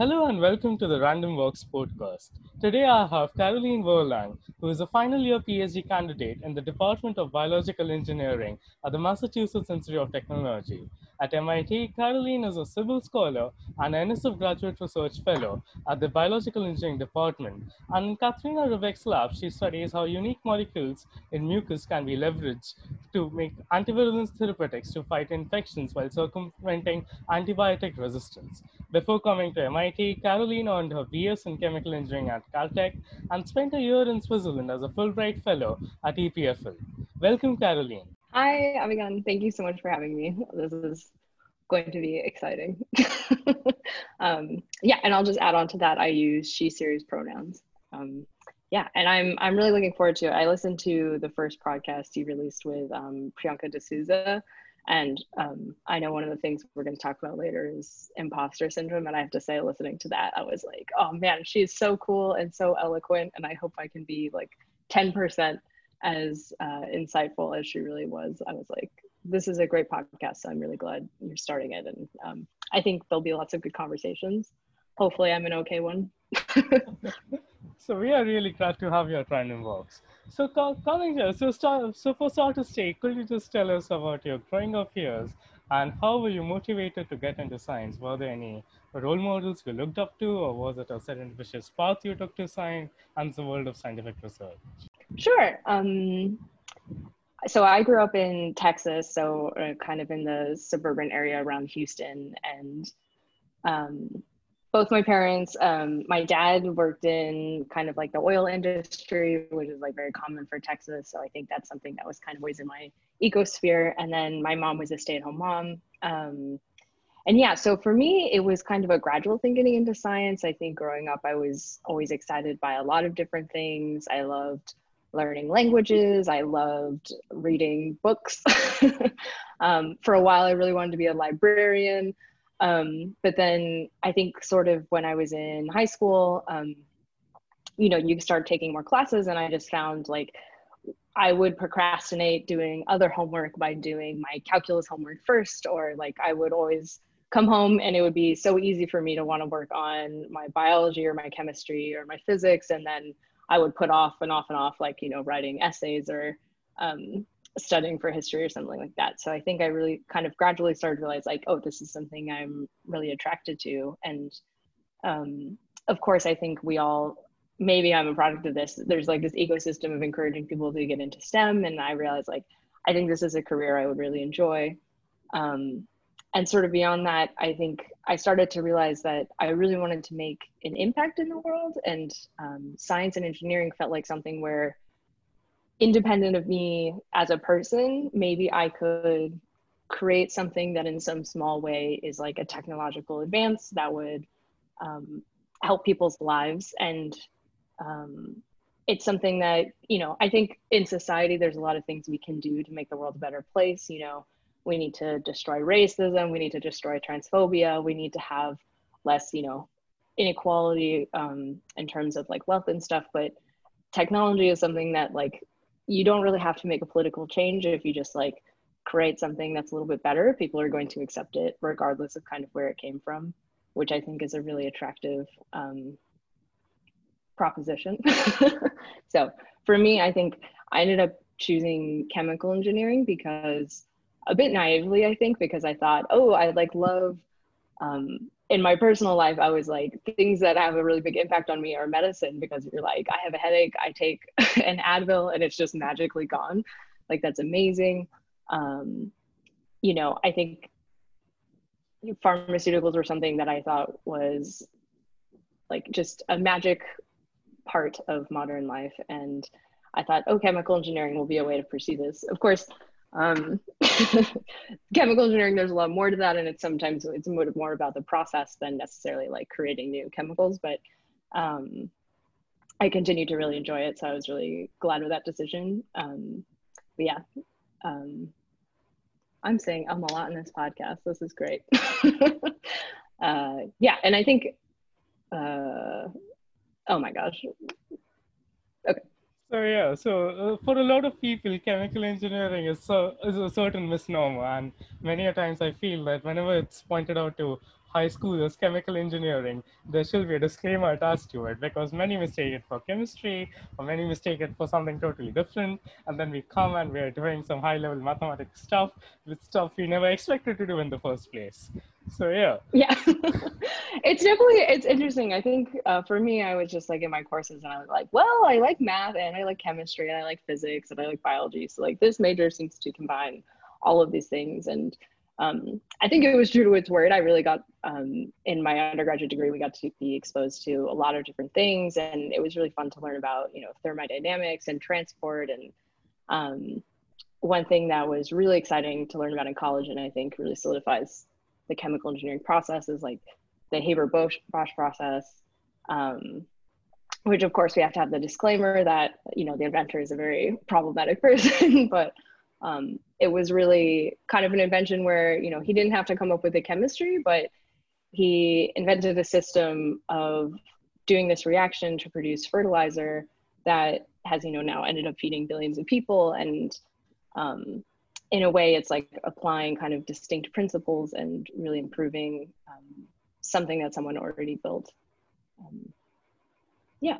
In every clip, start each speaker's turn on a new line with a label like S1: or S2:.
S1: Hello and welcome to the Random Walks podcast. Today I have Caroline Werlang, who is a final year PhD candidate in the Department of Biological Engineering at the Massachusetts Institute of Technology. At MIT, Caroline is a Siebel scholar and NSF Graduate Research Fellow at the Biological Engineering Department. And in Katrina Ribbeck's lab, she studies how unique molecules in mucus can be leveraged to make antivirulence therapeutics to fight infections while circumventing antibiotic resistance. Before coming to MIT, Caroline earned her BS in chemical engineering at Caltech and spent a year in Switzerland as a Fulbright Fellow at EPFL. Welcome, Caroline.
S2: Hi, Avigan. Thank you so much for having me. This is going to be exciting. um, yeah, and I'll just add on to that. I use she series pronouns. Um, yeah, and I'm I'm really looking forward to it. I listened to the first podcast you released with um, Priyanka D'Souza, and um, I know one of the things we're going to talk about later is imposter syndrome. And I have to say, listening to that, I was like, oh man, she's so cool and so eloquent, and I hope I can be like ten percent as uh, insightful as she really was. I was like, this is a great podcast. So I'm really glad you're starting it. And um, I think there'll be lots of good conversations. Hopefully, I'm an okay one.
S1: so we are really glad to have you at Random Walks. So, coming here, so, start, so for starters' sake, could you just tell us about your growing up years and how were you motivated to get into science? Were there any role models you looked up to, or was it a serendipitous path you took to science and the world of scientific research?
S2: Sure. Um, so I grew up in Texas, so uh, kind of in the suburban area around Houston, and um, both my parents, um, my dad worked in kind of like the oil industry, which is like very common for Texas. So I think that's something that was kind of always in my ecosphere. And then my mom was a stay-at-home mom. Um, and yeah, so for me, it was kind of a gradual thing getting into science. I think growing up, I was always excited by a lot of different things. I loved learning languages. I loved reading books. um, for a while, I really wanted to be a librarian. Um, but then I think, sort of, when I was in high school, um, you know, you start taking more classes, and I just found like I would procrastinate doing other homework by doing my calculus homework first, or like I would always come home and it would be so easy for me to want to work on my biology or my chemistry or my physics and then I would put off and off and off, like, you know, writing essays or um, studying for history or something like that. So I think I really kind of gradually started to realize, like, oh, this is something I'm really attracted to. And um, of course, I think we all, maybe I'm a product of this. There's like this ecosystem of encouraging people to get into STEM. And I realized, like, I think this is a career I would really enjoy. Um, and sort of beyond that, I think I started to realize that I really wanted to make an impact in the world, and um, science and engineering felt like something where, independent of me as a person, maybe I could create something that, in some small way, is like a technological advance that would um, help people's lives. And um, it's something that you know, I think in society, there's a lot of things we can do to make the world a better place. You know we need to destroy racism we need to destroy transphobia we need to have less you know inequality um, in terms of like wealth and stuff. But technology is something that like you don't really have to make a political change if you just like create something that's a little bit better. People are going to accept it regardless of kind of where it came from which i think is a really attractive um, proposition. So for me i think i ended up choosing chemical engineering because a bit naively, I think, because I thought, oh, I like love. Um, in my personal life, I was like, things that have a really big impact on me are medicine because you're like, I have a headache, I take an Advil, and it's just magically gone. Like that's amazing. Um, you know, I think pharmaceuticals were something that I thought was like just a magic part of modern life, and I thought, oh, chemical engineering will be a way to pursue this. Of course, um, chemical engineering, there's a lot more to that, and it's sometimes it's more about the process than necessarily like creating new chemicals. But um, I continue to really enjoy it, so I was really glad with that decision. Um, but yeah, um, I'm saying I'm a lot in this podcast. This is great. uh, yeah, and I think, uh, oh my gosh,
S1: so yeah, so uh, for a lot of people, chemical engineering is, so, is a certain misnomer, and many a times I feel that whenever it's pointed out to high school is chemical engineering, there should be a disclaimer attached to it because many mistake it for chemistry or many mistake it for something totally different. And then we come and we're doing some high level mathematics stuff with stuff we never expected to do in the first place. So yeah.
S2: Yeah. it's definitely, it's interesting. I think uh, for me, I was just like in my courses and I was like, well, I like math and I like chemistry and I like physics and I like biology. So like this major seems to combine all of these things. And um, I think it was true to its word. I really got um, in my undergraduate degree, we got to be exposed to a lot of different things, and it was really fun to learn about, you know, thermodynamics and transport. And um, one thing that was really exciting to learn about in college, and I think really solidifies the chemical engineering process, is like the Haber-Bosch process, um, which of course we have to have the disclaimer that you know the inventor is a very problematic person, but um, it was really kind of an invention where you know he didn't have to come up with the chemistry but he invented a system of doing this reaction to produce fertilizer that has you know now ended up feeding billions of people. And um, in a way it's like applying kind of distinct principles and really improving um, something that someone already built. Um, yeah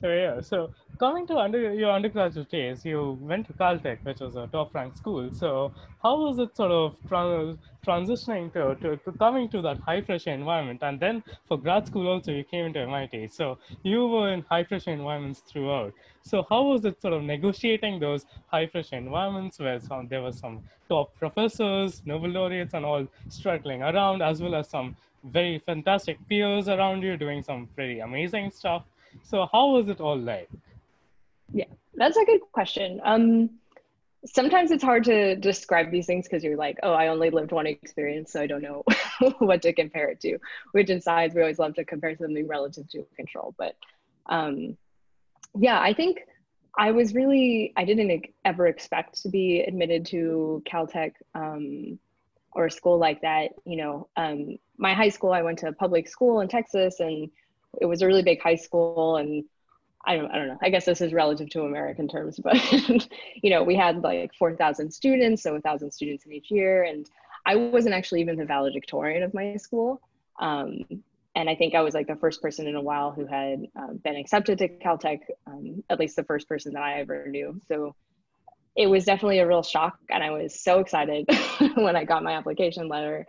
S1: so yeah, so coming to under your undergraduate days, you went to Caltech, which was a top-ranked school. So how was it sort of trans- transitioning to, to, to, coming to that high pressure environment? And then for grad school also, you came into MIT. So you were in high pressure environments throughout. So how was it sort of negotiating those high pressure environments where some, there were some top professors, Nobel laureates, and all struggling around, as well as some very fantastic peers around you doing some pretty amazing stuff. So how was it all like?
S2: Yeah, that's a good question. Um, sometimes it's hard to describe these things because you're like, oh, I only lived one experience, so I don't know what to compare it to. Which in science, we always love to compare something relative to control. But um, yeah, I think I was really, I didn't ever expect to be admitted to Caltech um, or a school like that. You know, um, my high school, I went to public school in Texas and it was a really big high school and I don't, I don't know. I guess this is relative to American terms, but you know, we had like 4,000 students, so 1,000 students in each year. And I wasn't actually even the valedictorian of my school. Um, and I think I was like the first person in a while who had um, been accepted to Caltech, um, at least the first person that I ever knew. So it was definitely a real shock. And I was so excited when I got my application letter.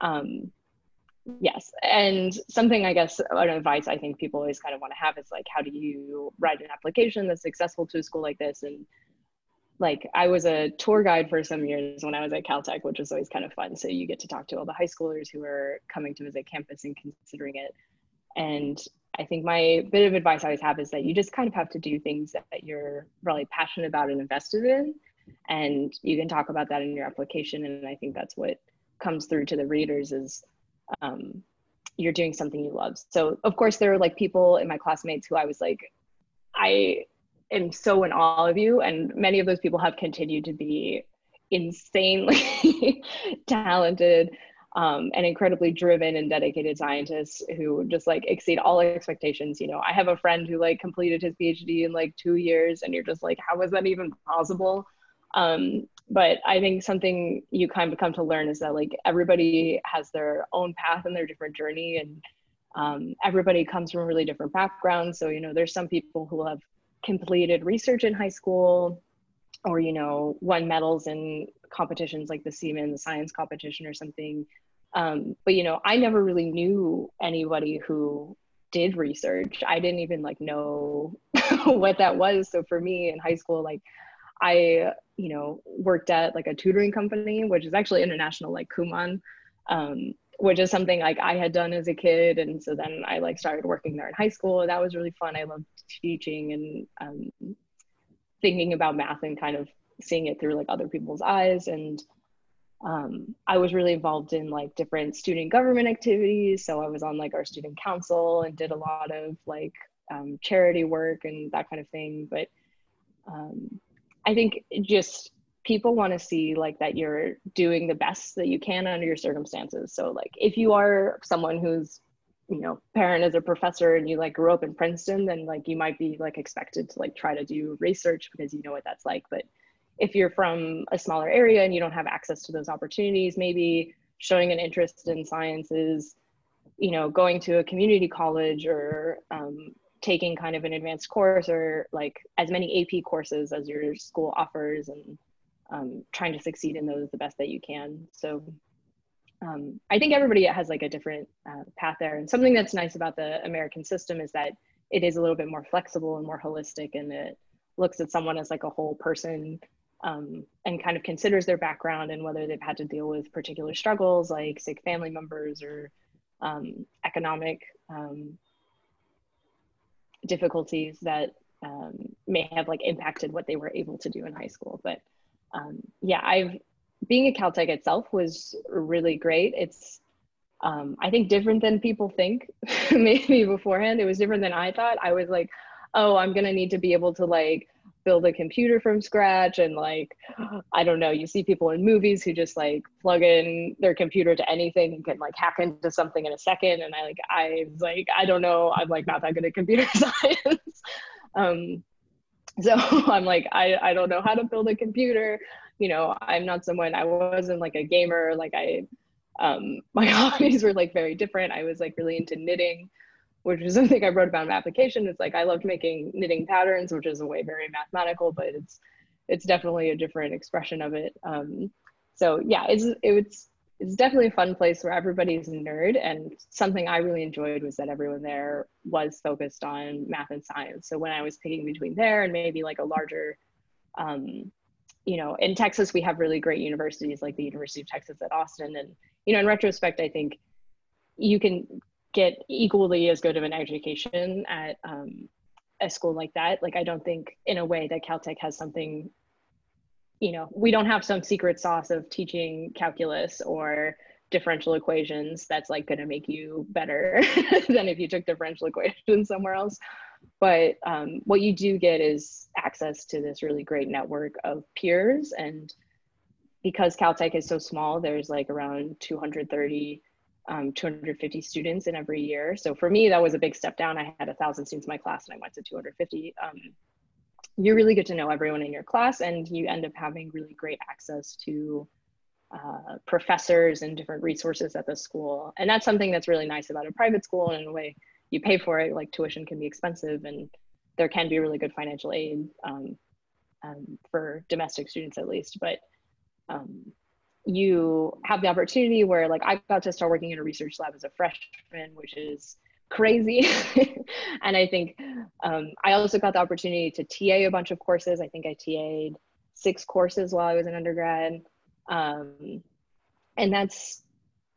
S2: Um, Yes. And something I guess an advice I think people always kind of want to have is like, how do you write an application that's successful to a school like this? And like I was a tour guide for some years when I was at Caltech, which was always kind of fun. So you get to talk to all the high schoolers who are coming to visit campus and considering it. And I think my bit of advice I always have is that you just kind of have to do things that, that you're really passionate about and invested in. And you can talk about that in your application. And I think that's what comes through to the readers is um, you're doing something you love. So of course there are like people in my classmates who I was like, I am so in awe of you. And many of those people have continued to be insanely talented um, and incredibly driven and dedicated scientists who just like exceed all expectations. You know, I have a friend who like completed his PhD in like two years, and you're just like, how is that even possible? Um, but I think something you kind of come to learn is that like everybody has their own path and their different journey, and um, everybody comes from really different backgrounds. So you know, there's some people who have completed research in high school, or you know, won medals in competitions like the Siemens science competition or something. Um, but you know, I never really knew anybody who did research. I didn't even like know what that was. So for me in high school, like I, you know, worked at like a tutoring company, which is actually international, like Kumon, um, which is something like I had done as a kid. And so then I like started working there in high school. That was really fun. I loved teaching and um, thinking about math and kind of seeing it through like other people's eyes. And um, I was really involved in like different student government activities. So I was on like our student council and did a lot of like um, charity work and that kind of thing. But um, I think just people want to see like that you're doing the best that you can under your circumstances. So like if you are someone who's you know parent is a professor and you like grew up in Princeton, then like you might be like expected to like try to do research because you know what that's like. But if you're from a smaller area and you don't have access to those opportunities, maybe showing an interest in sciences, you know, going to a community college or um, taking kind of an advanced course or like as many AP courses as your school offers and um, trying to succeed in those the best that you can. So um, I think everybody has like a different uh, path there. And something that's nice about the American system is that it is a little bit more flexible and more holistic and it looks at someone as like a whole person um, and kind of considers their background and whether they've had to deal with particular struggles like sick family members or um, economic um, difficulties that um, may have like impacted what they were able to do in high school. But um, yeah, I've being a Caltech itself was really great. It's um, I think different than people think maybe beforehand. It was different than I thought. I was like, oh, I'm gonna need to be able to like build a computer from scratch and like i don't know you see people in movies who just like plug in their computer to anything and can like hack into something in a second and i like i like i don't know i'm like not that good at computer science. Um so i'm like i i don't know how to build a computer. You know i'm not someone i wasn't like a gamer like i um my hobbies were like very different. I was like really into knitting which is something I wrote about in my application. It's like I loved making knitting patterns, which is a way very mathematical, but it's it's definitely a different expression of it. Um, so yeah, it's it's it's definitely a fun place where everybody's a nerd, and something I really enjoyed was that everyone there was focused on math and science. So when I was picking between there and maybe like a larger um, you know, in Texas, we have really great universities like the University of Texas at Austin. And, you know, in retrospect, I think you can get equally as good of an education at um, a school like that. Like I don't think in a way that Caltech has something, you know, we don't have some secret sauce of teaching calculus or differential equations that's like going to make you better than if you took differential equations somewhere else. But um, what you do get is access to this really great network of peers. And because Caltech is so small, there's like around 230 um, 250 students in every year. So for me, that was a big step down. I had a thousand students in my class and I went to 250. Um, you really get to know everyone in your class and you end up having really great access to uh, professors and different resources at the school. And that's something that's really nice about a private school. And in a way, you pay for it, like tuition can be expensive and there can be really good financial aid um, um for domestic students at least. But um, you have the opportunity where like I got to start working in a research lab as a freshman, which is crazy. and I think um, I also got the opportunity to TA a bunch of courses. I think I TA'd six courses while I was an undergrad. Um, and that's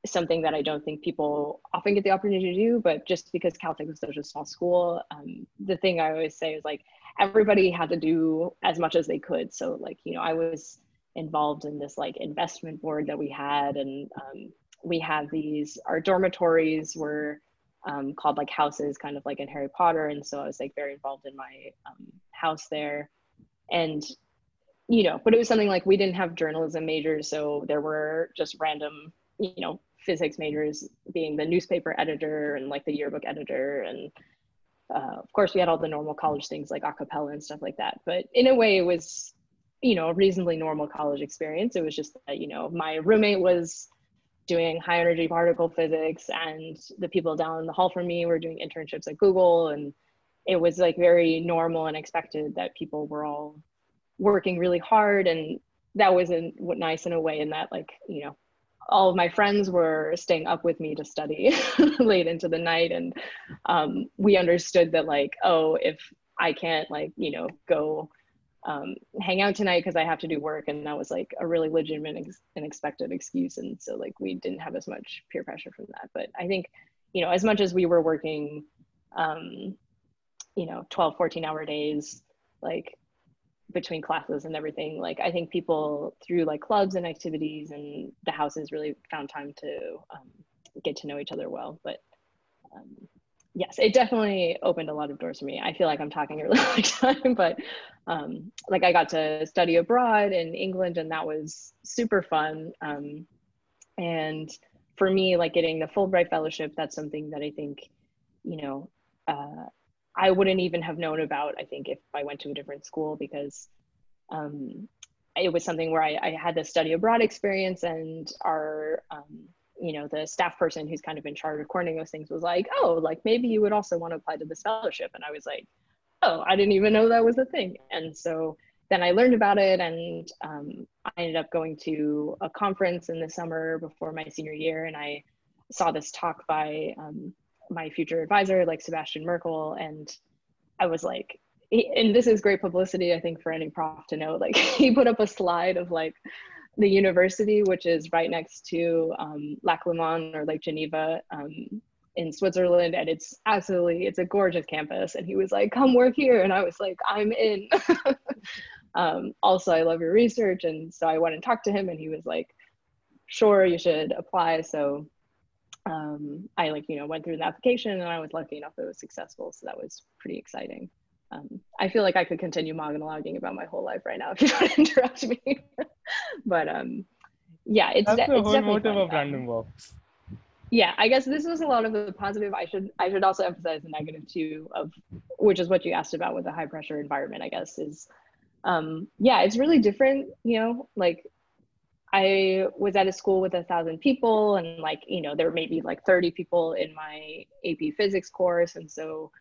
S2: something that I don't think people often get the opportunity to do, but just because Caltech was such a small school, um, the thing I always say is like everybody had to do as much as they could. So like, you know, I was involved in this like investment board that we had. And um, we had these our dormitories were um, called like houses kind of like in harry potter. And so i was like very involved in my um, house there. And you know but it was something like we didn't have journalism majors. So there were just random you know physics majors being the newspaper editor and like the yearbook editor. And uh, of course we had all the normal college things like acapella and stuff like that. But in a way it was you know, a reasonably normal college experience. It was just that, you know, my roommate was doing high energy particle physics and the people down the hall from me were doing internships at Google. And it was like very normal and expected that people were all working really hard. And that was in, nice in a way in that like, you know, all of my friends were staying up with me to study late into the night. And um, we understood that like, oh, if I can't like, you know, go um, hang out tonight because I have to do work. And that was like a really legitimate and expected excuse. And so like we didn't have as much peer pressure from that. But I think, you know, as much as we were working, um, you know, 12, 14 hour days, like between classes and everything, like I think people through like clubs and activities and the houses really found time to um, get to know each other well. But um, yes, it definitely opened a lot of doors for me. I feel like I'm talking a really long time, but um, like I got to study abroad in England, and that was super fun. Um, and for me, like getting the Fulbright fellowship, that's something that I think, you know, uh, I wouldn't even have known about. I think if I went to a different school because um, it was something where I, I had the study abroad experience and our um, you know the staff person who's kind of in charge of coordinating those things was like oh like maybe you would also want to apply to this fellowship. And i was like oh i didn't even know that was a thing. And so then i learned about it and um, i ended up going to a conference in the summer before my senior year and i saw this talk by um, my future advisor like sebastian Maerkl and i was like and this is great publicity i think for any prof to know like he put up a slide of like the university, which is right next to um, Lac Leman or Lake Geneva um, in Switzerland. And it's absolutely, it's a gorgeous campus. And he was like, come work here. And I was like, I'm in. um, also, I love your research. And so I went and talked to him and he was like, sure, you should apply. So um, I like, you know, went through the application and I was lucky enough it was successful. So that was pretty exciting. Um, I feel like I could continue monologuing about my whole life right now if you don't interrupt me. but um, yeah, it's,
S1: That's
S2: de-
S1: the
S2: it's
S1: whole
S2: definitely
S1: motive of random walks.
S2: Yeah, I guess this was a lot of the positive. I should I should also emphasize the negative too of which is what you asked about with the high pressure environment. I guess is um, yeah, it's really different. You know, like I was at a school with a thousand people, and like you know there may be like thirty people in my AP Physics course, and so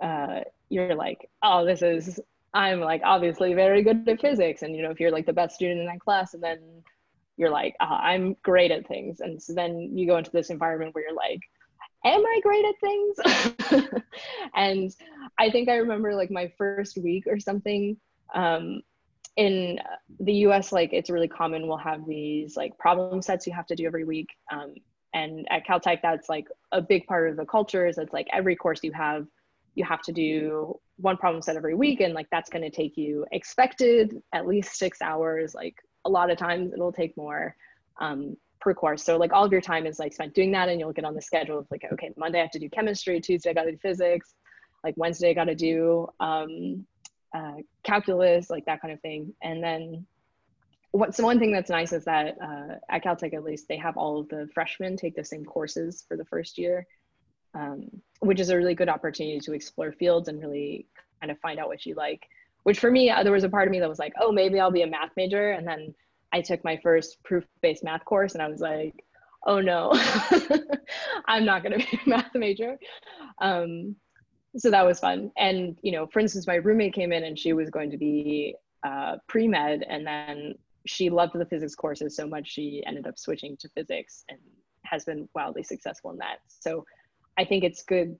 S2: uh, you're like, oh, this is I'm like obviously very good at physics, and you know if you're like the best student in that class, and then you're like, uh, I'm great at things, and so then you go into this environment where you're like, am I great at things? and I think I remember like my first week or something. Um, in the US, like it's really common, we'll have these like problem sets you have to do every week. Um, and at Caltech, that's like a big part of the culture is it's like every course you have, you have to do one problem set every week. And like that's going to take you expected at least six hours. Like a lot of times it'll take more um, per course. So like all of your time is like spent doing that and you'll get on the schedule of like, okay, Monday I have to do chemistry, Tuesday I got to do physics, like Wednesday I got to do um, uh, calculus, like that kind of thing. And then what's one thing that's nice is that uh, at Caltech, at least, they have all of the freshmen take the same courses for the first year, um, which is a really good opportunity to explore fields and really kind of find out what you like. Which for me, uh, there was a part of me that was like, oh, maybe I'll be a math major. And then I took my first proof-based math course and I was like, oh no, I'm not going to be a math major. Um, so that was fun. And, you know, for instance, my roommate came in and she was going to be uh, pre-med and then she loved the physics courses so much she ended up switching to physics and has been wildly successful in that. So I think it's good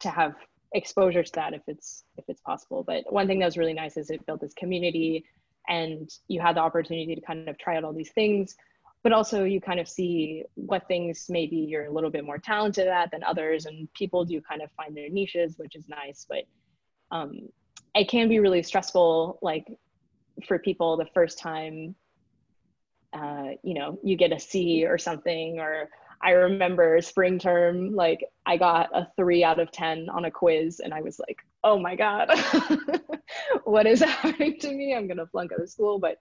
S2: to have exposure to that if it's if it's possible. But one thing that was really nice is it built this community and you had the opportunity to kind of try out all these things but also you kind of see what things maybe you're a little bit more talented at than others and people do kind of find their niches which is nice but um, it can be really stressful like for people the first time uh, you know you get a c or something or i remember spring term like i got a three out of ten on a quiz and i was like oh my god what is happening to me i'm gonna flunk out of school but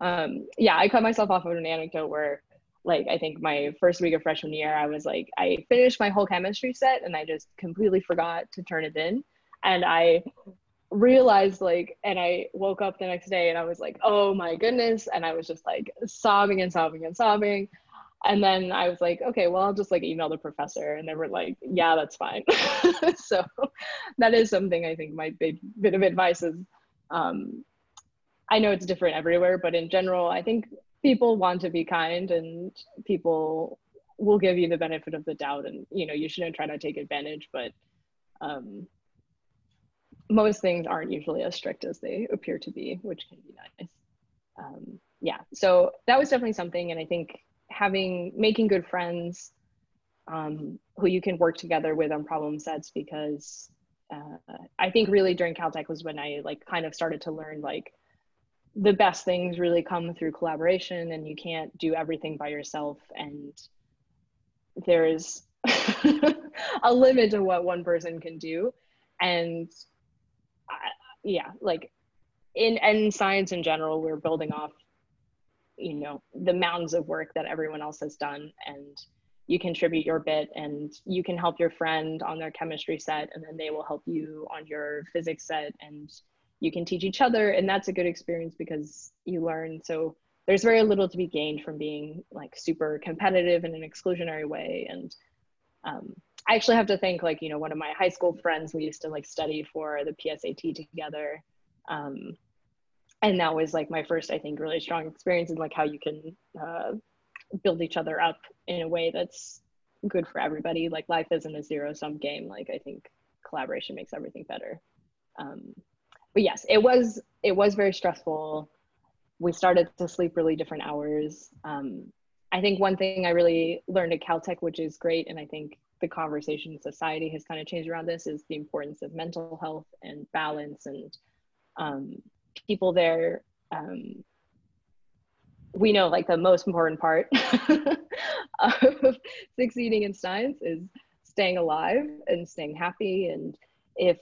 S2: um, yeah, I cut myself off of an anecdote where, like, I think my first week of freshman year, I was like, I finished my whole chemistry set and I just completely forgot to turn it in. And I realized, like, and I woke up the next day and I was like, oh my goodness. And I was just like sobbing and sobbing and sobbing. And then I was like, okay, well, I'll just like email the professor. And they were like, yeah, that's fine. so that is something I think my big bit of advice is um, I know it's different everywhere, but in general, I think people want to be kind and people will give you the benefit of the doubt and you know you shouldn't try to take advantage but um, most things aren't usually as strict as they appear to be which can be nice um, yeah so that was definitely something and i think having making good friends um, who you can work together with on problem sets because uh, i think really during caltech was when i like kind of started to learn like the best things really come through collaboration and you can't do everything by yourself and there's a limit to what one person can do. And I, yeah like in in science in general we're building off you know the mountains of work that everyone else has done and you contribute your bit and you can help your friend on their chemistry set and then they will help you on your physics set and you can teach each other and that's a good experience because you learn. So there's very little to be gained from being like super competitive in an exclusionary way and um, i actually have to think like you know one of my high school friends we used to like study for the psat together. Um, and that was like my first i think really strong experience in like how you can uh, build each other up in a way that's good for everybody. Like life isn't a zero sum game. Like i think collaboration makes everything better. Um, but yes it was it was very stressful. We started to sleep really different hours. Um, i think one thing i really learned at caltech which is great and i think the conversation society has kind of changed around this is the importance of mental health and balance and um, people there um, we know like the most important part of succeeding in science is staying alive and staying happy. And if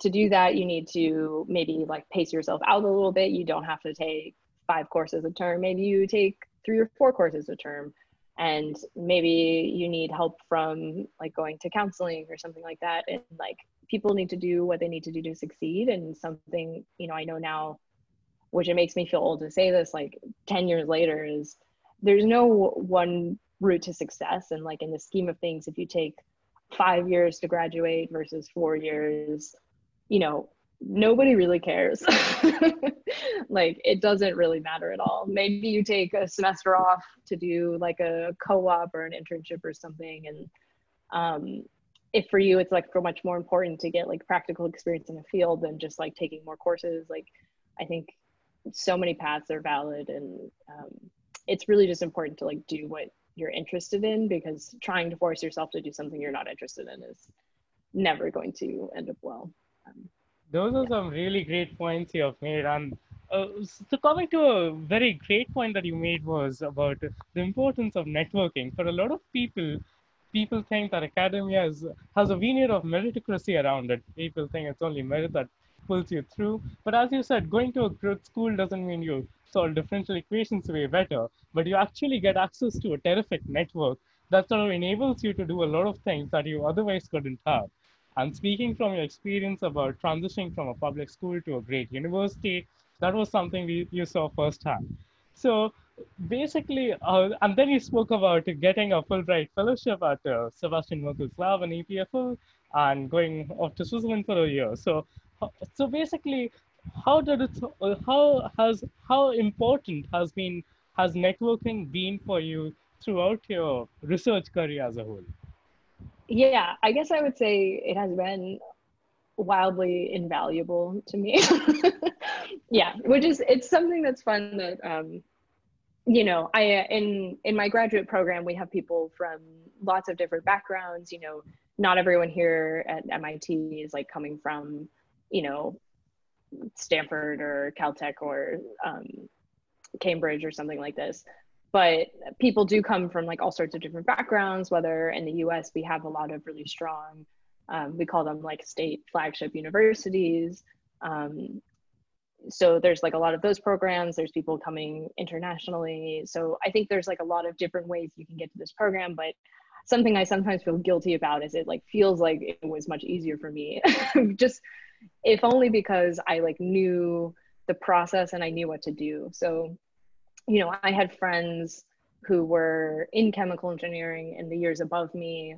S2: to do that you need to maybe like pace yourself out a little bit. You don't have to take five courses a term. Maybe you take three or four courses a term and maybe you need help from like going to counseling or something like that and like people need to do what they need to do to succeed and something you know i know now which it makes me feel old to say this like 10 years later is there's no one route to success and like in the scheme of things if you take five years to graduate versus four years you know nobody really cares. Like it doesn't really matter at all. Maybe you take a semester off to do like a co-op or an internship or something and um, if for you it's like much more important to get like practical experience in the field than just like taking more courses. Like i think so many paths are valid and um, it's really just important to like do what you're interested in because trying to force yourself to do something you're not interested in is never going to end up well. Um,
S1: those are some really great points you have made and uh, so coming to a very great point that you made was about the importance of networking for a lot of people people think that academia is, has a veneer of meritocracy around it people think it's only merit that pulls you through. But as you said, going to a good school doesn't mean you solve differential equations way better, but you actually get access to a terrific network that sort of enables you to do a lot of things that you otherwise couldn't have. And speaking from your experience about transitioning from a public school to a great university, that was something we, you saw firsthand. So basically, uh, and then you spoke about getting a Fulbright fellowship at uh, Sebastian Maerkl's lab and EPFL and going off to Switzerland for a year. So so basically how did it how has how important has been has networking been for you throughout your research career as a whole
S2: yeah i guess i would say it has been wildly invaluable to me yeah which is it's something that's fun that um you know i in in my graduate program we have people from lots of different backgrounds you know not everyone here at mit is like coming from you know, Stanford or Caltech or um, Cambridge or something like this. But people do come from like all sorts of different backgrounds, whether in the US we have a lot of really strong, um, we call them like state flagship universities. Um, so there's like a lot of those programs, there's people coming internationally. So I think there's like a lot of different ways you can get to this program, but something I sometimes feel guilty about is it like feels like it was much easier for me just if only because I like knew the process and I knew what to do. So, you know, I had friends who were in chemical engineering in the years above me.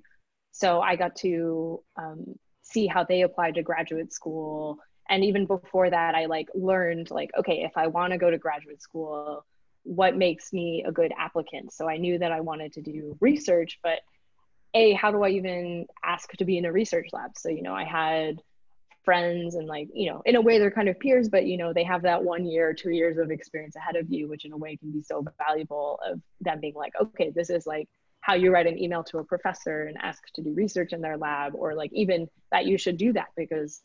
S2: So I got to um, see how they applied to graduate school. And even before that, I like learned like, okay, if I want to go to graduate school, what makes me a good applicant? So I knew that I wanted to do research, but a, how do I even ask to be in a research lab? So, you know, I had friends and like you know in a way they're kind of peers but you know they have that one year two years of experience ahead of you which in a way can be so valuable of them being like okay this is like how you write an email to a professor and ask to do research in their lab or like even that you should do that because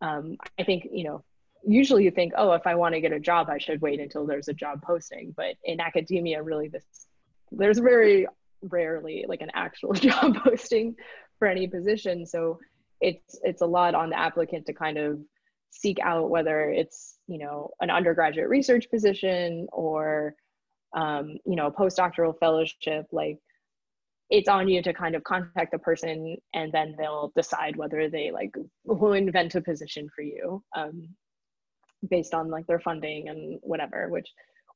S2: um, i think you know usually you think oh if i want to get a job i should wait until there's a job posting but in academia really this there's very rarely like an actual job posting for any position. So it's it's a lot on the applicant to kind of seek out whether it's you know an undergraduate research position or um, you know a postdoctoral fellowship like it's on you to kind of contact the person and then they'll decide whether they like will invent a position for you um, based on like their funding and whatever which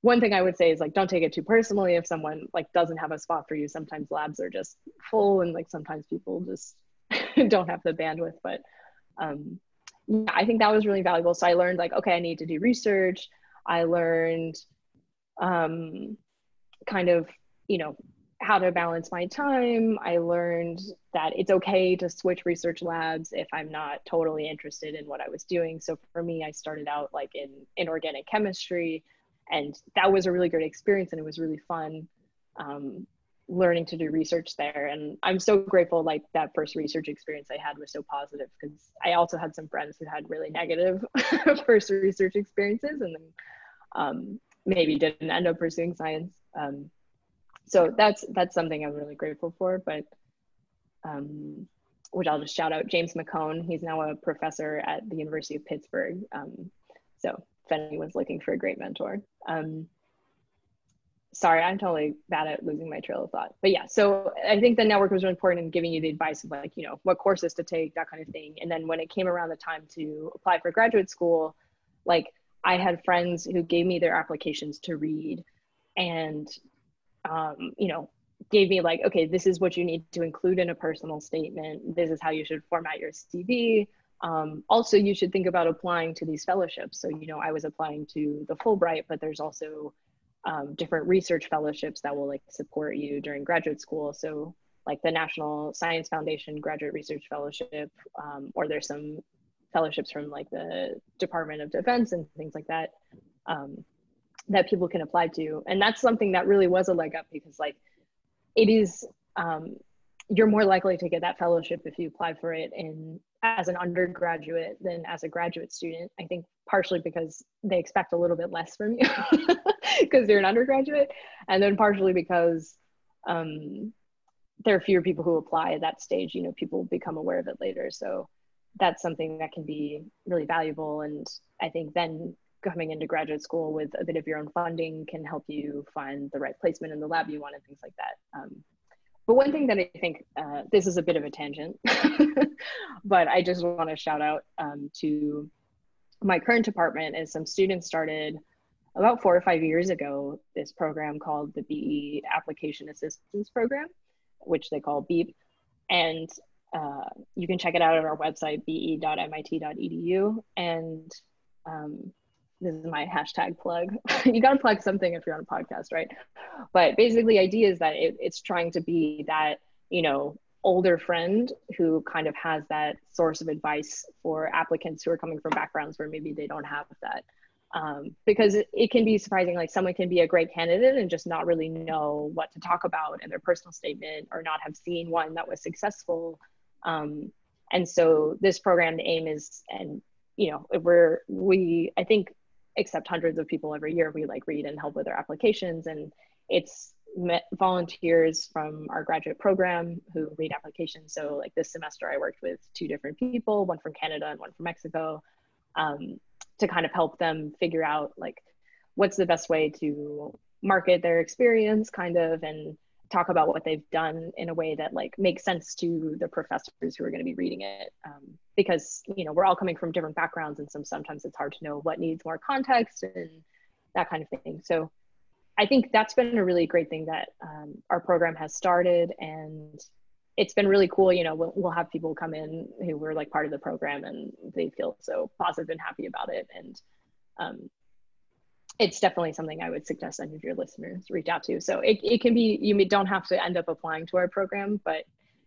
S2: one thing i would say is like don't take it too personally if someone like doesn't have a spot for you. Sometimes labs are just full and like sometimes people just don't have the bandwidth but um yeah i think that was really valuable so i learned like okay i need to do research i learned um kind of you know how to balance my time. I learned that it's okay to switch research labs if I'm not totally interested in what I was doing. So for me, I started out like in inorganic chemistry, and that was a really great experience, and it was really fun um, learning to do research there. And I'm so grateful like that first research experience I had was so positive because I also had some friends who had really negative first research experiences, and then um, maybe didn't end up pursuing science. Um, so that's that's something I'm really grateful for. But um, which I'll just shout out James McKone. He's now a professor at the University of Pittsburgh. Um, so if anyone's looking for a great mentor. Um, sorry, I'm totally bad at losing my trail of thought. But yeah, so I think the network was really important in giving you the advice of like, you know, what courses to take, that kind of thing. And then when it came around the time to apply for graduate school, like I had friends who gave me their applications to read and um, you know, gave me like, okay, this is what you need to include in a personal statement. This is how you should format your CV. Um, also, you should think about applying to these fellowships. So, you know, I was applying to the Fulbright, but there's also um, different research fellowships that will like support you during graduate school. So, like the National Science Foundation Graduate Research Fellowship, um, or there's some fellowships from like the Department of Defense and things like that. Um, that people can apply to and that's something that really was a leg up because like it is um, you're more likely to get that fellowship if you apply for it in as an undergraduate than as a graduate student i think partially because they expect a little bit less from you because you're an undergraduate and then partially because um, there are fewer people who apply at that stage you know people become aware of it later so that's something that can be really valuable and i think then coming into graduate school with a bit of your own funding can help you find the right placement in the lab you want and things like that. Um, but one thing that I think uh, this is a bit of a tangent, but I just want to shout out um, to my current department is some students started about four or five years ago this program called the BE Application Assistance Program, which they call BEAP. And uh, you can check it out on our website, be.mit.edu. And um, this is my hashtag plug. you got to plug something if you're on a podcast, right? But basically, the idea is that it, it's trying to be that, you know, older friend who kind of has that source of advice for applicants who are coming from backgrounds where maybe they don't have that. Um, because it, it, can be surprising, like someone can be a great candidate and just not really know what to talk about in their personal statement or not have seen one that was successful. Um, and so this program, the aim is, and you know, we're, we, I think accept hundreds of people every year. We like read and help with their applications, and it's volunteers from our graduate program who read applications. So like this semester, I worked with two different people, one from Canada and one from Mexico, um, to kind of help them figure out like what's the best way to market their experience, kind of, and talk about what they've done in a way that like makes sense to the professors who are going to be reading it um, because you know we're all coming from different backgrounds and some sometimes it's hard to know what needs more context and that kind of thing. So i think that's been a really great thing that um, our program has started and it's been really cool you know we'll, we'll have people come in who were like part of the program and they feel so positive and happy about it and um, it's definitely something I would suggest any of your listeners reach out to. So it, it can be, you don't have to end up applying to our program, but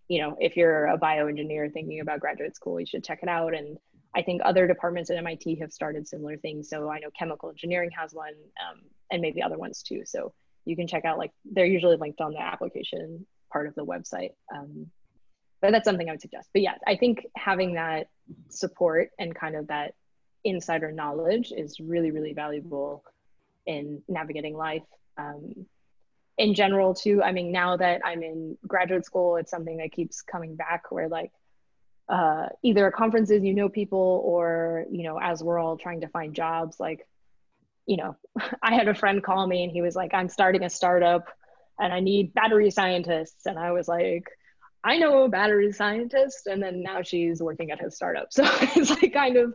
S2: you know, if you're a bioengineer thinking about graduate school, you should check it out. And I think other departments at MIT have started similar things. So I know chemical engineering has one um, and maybe other ones too. So you can check out like, they're usually linked on the application part of the website. Um, but that's something I would suggest. But yeah, I think having that support and kind of that insider knowledge is really, really valuable in navigating life. Um, in general, too, I mean, now that I'm in graduate school, it's something that keeps coming back where, like, uh, either at conferences, you know people, or, you know, as we're all trying to find jobs, like, you know, I had a friend call me and he was like, I'm starting a startup and I need battery scientists. And I was like, I know a battery scientist. And then now she's working at his startup. So it's like kind of,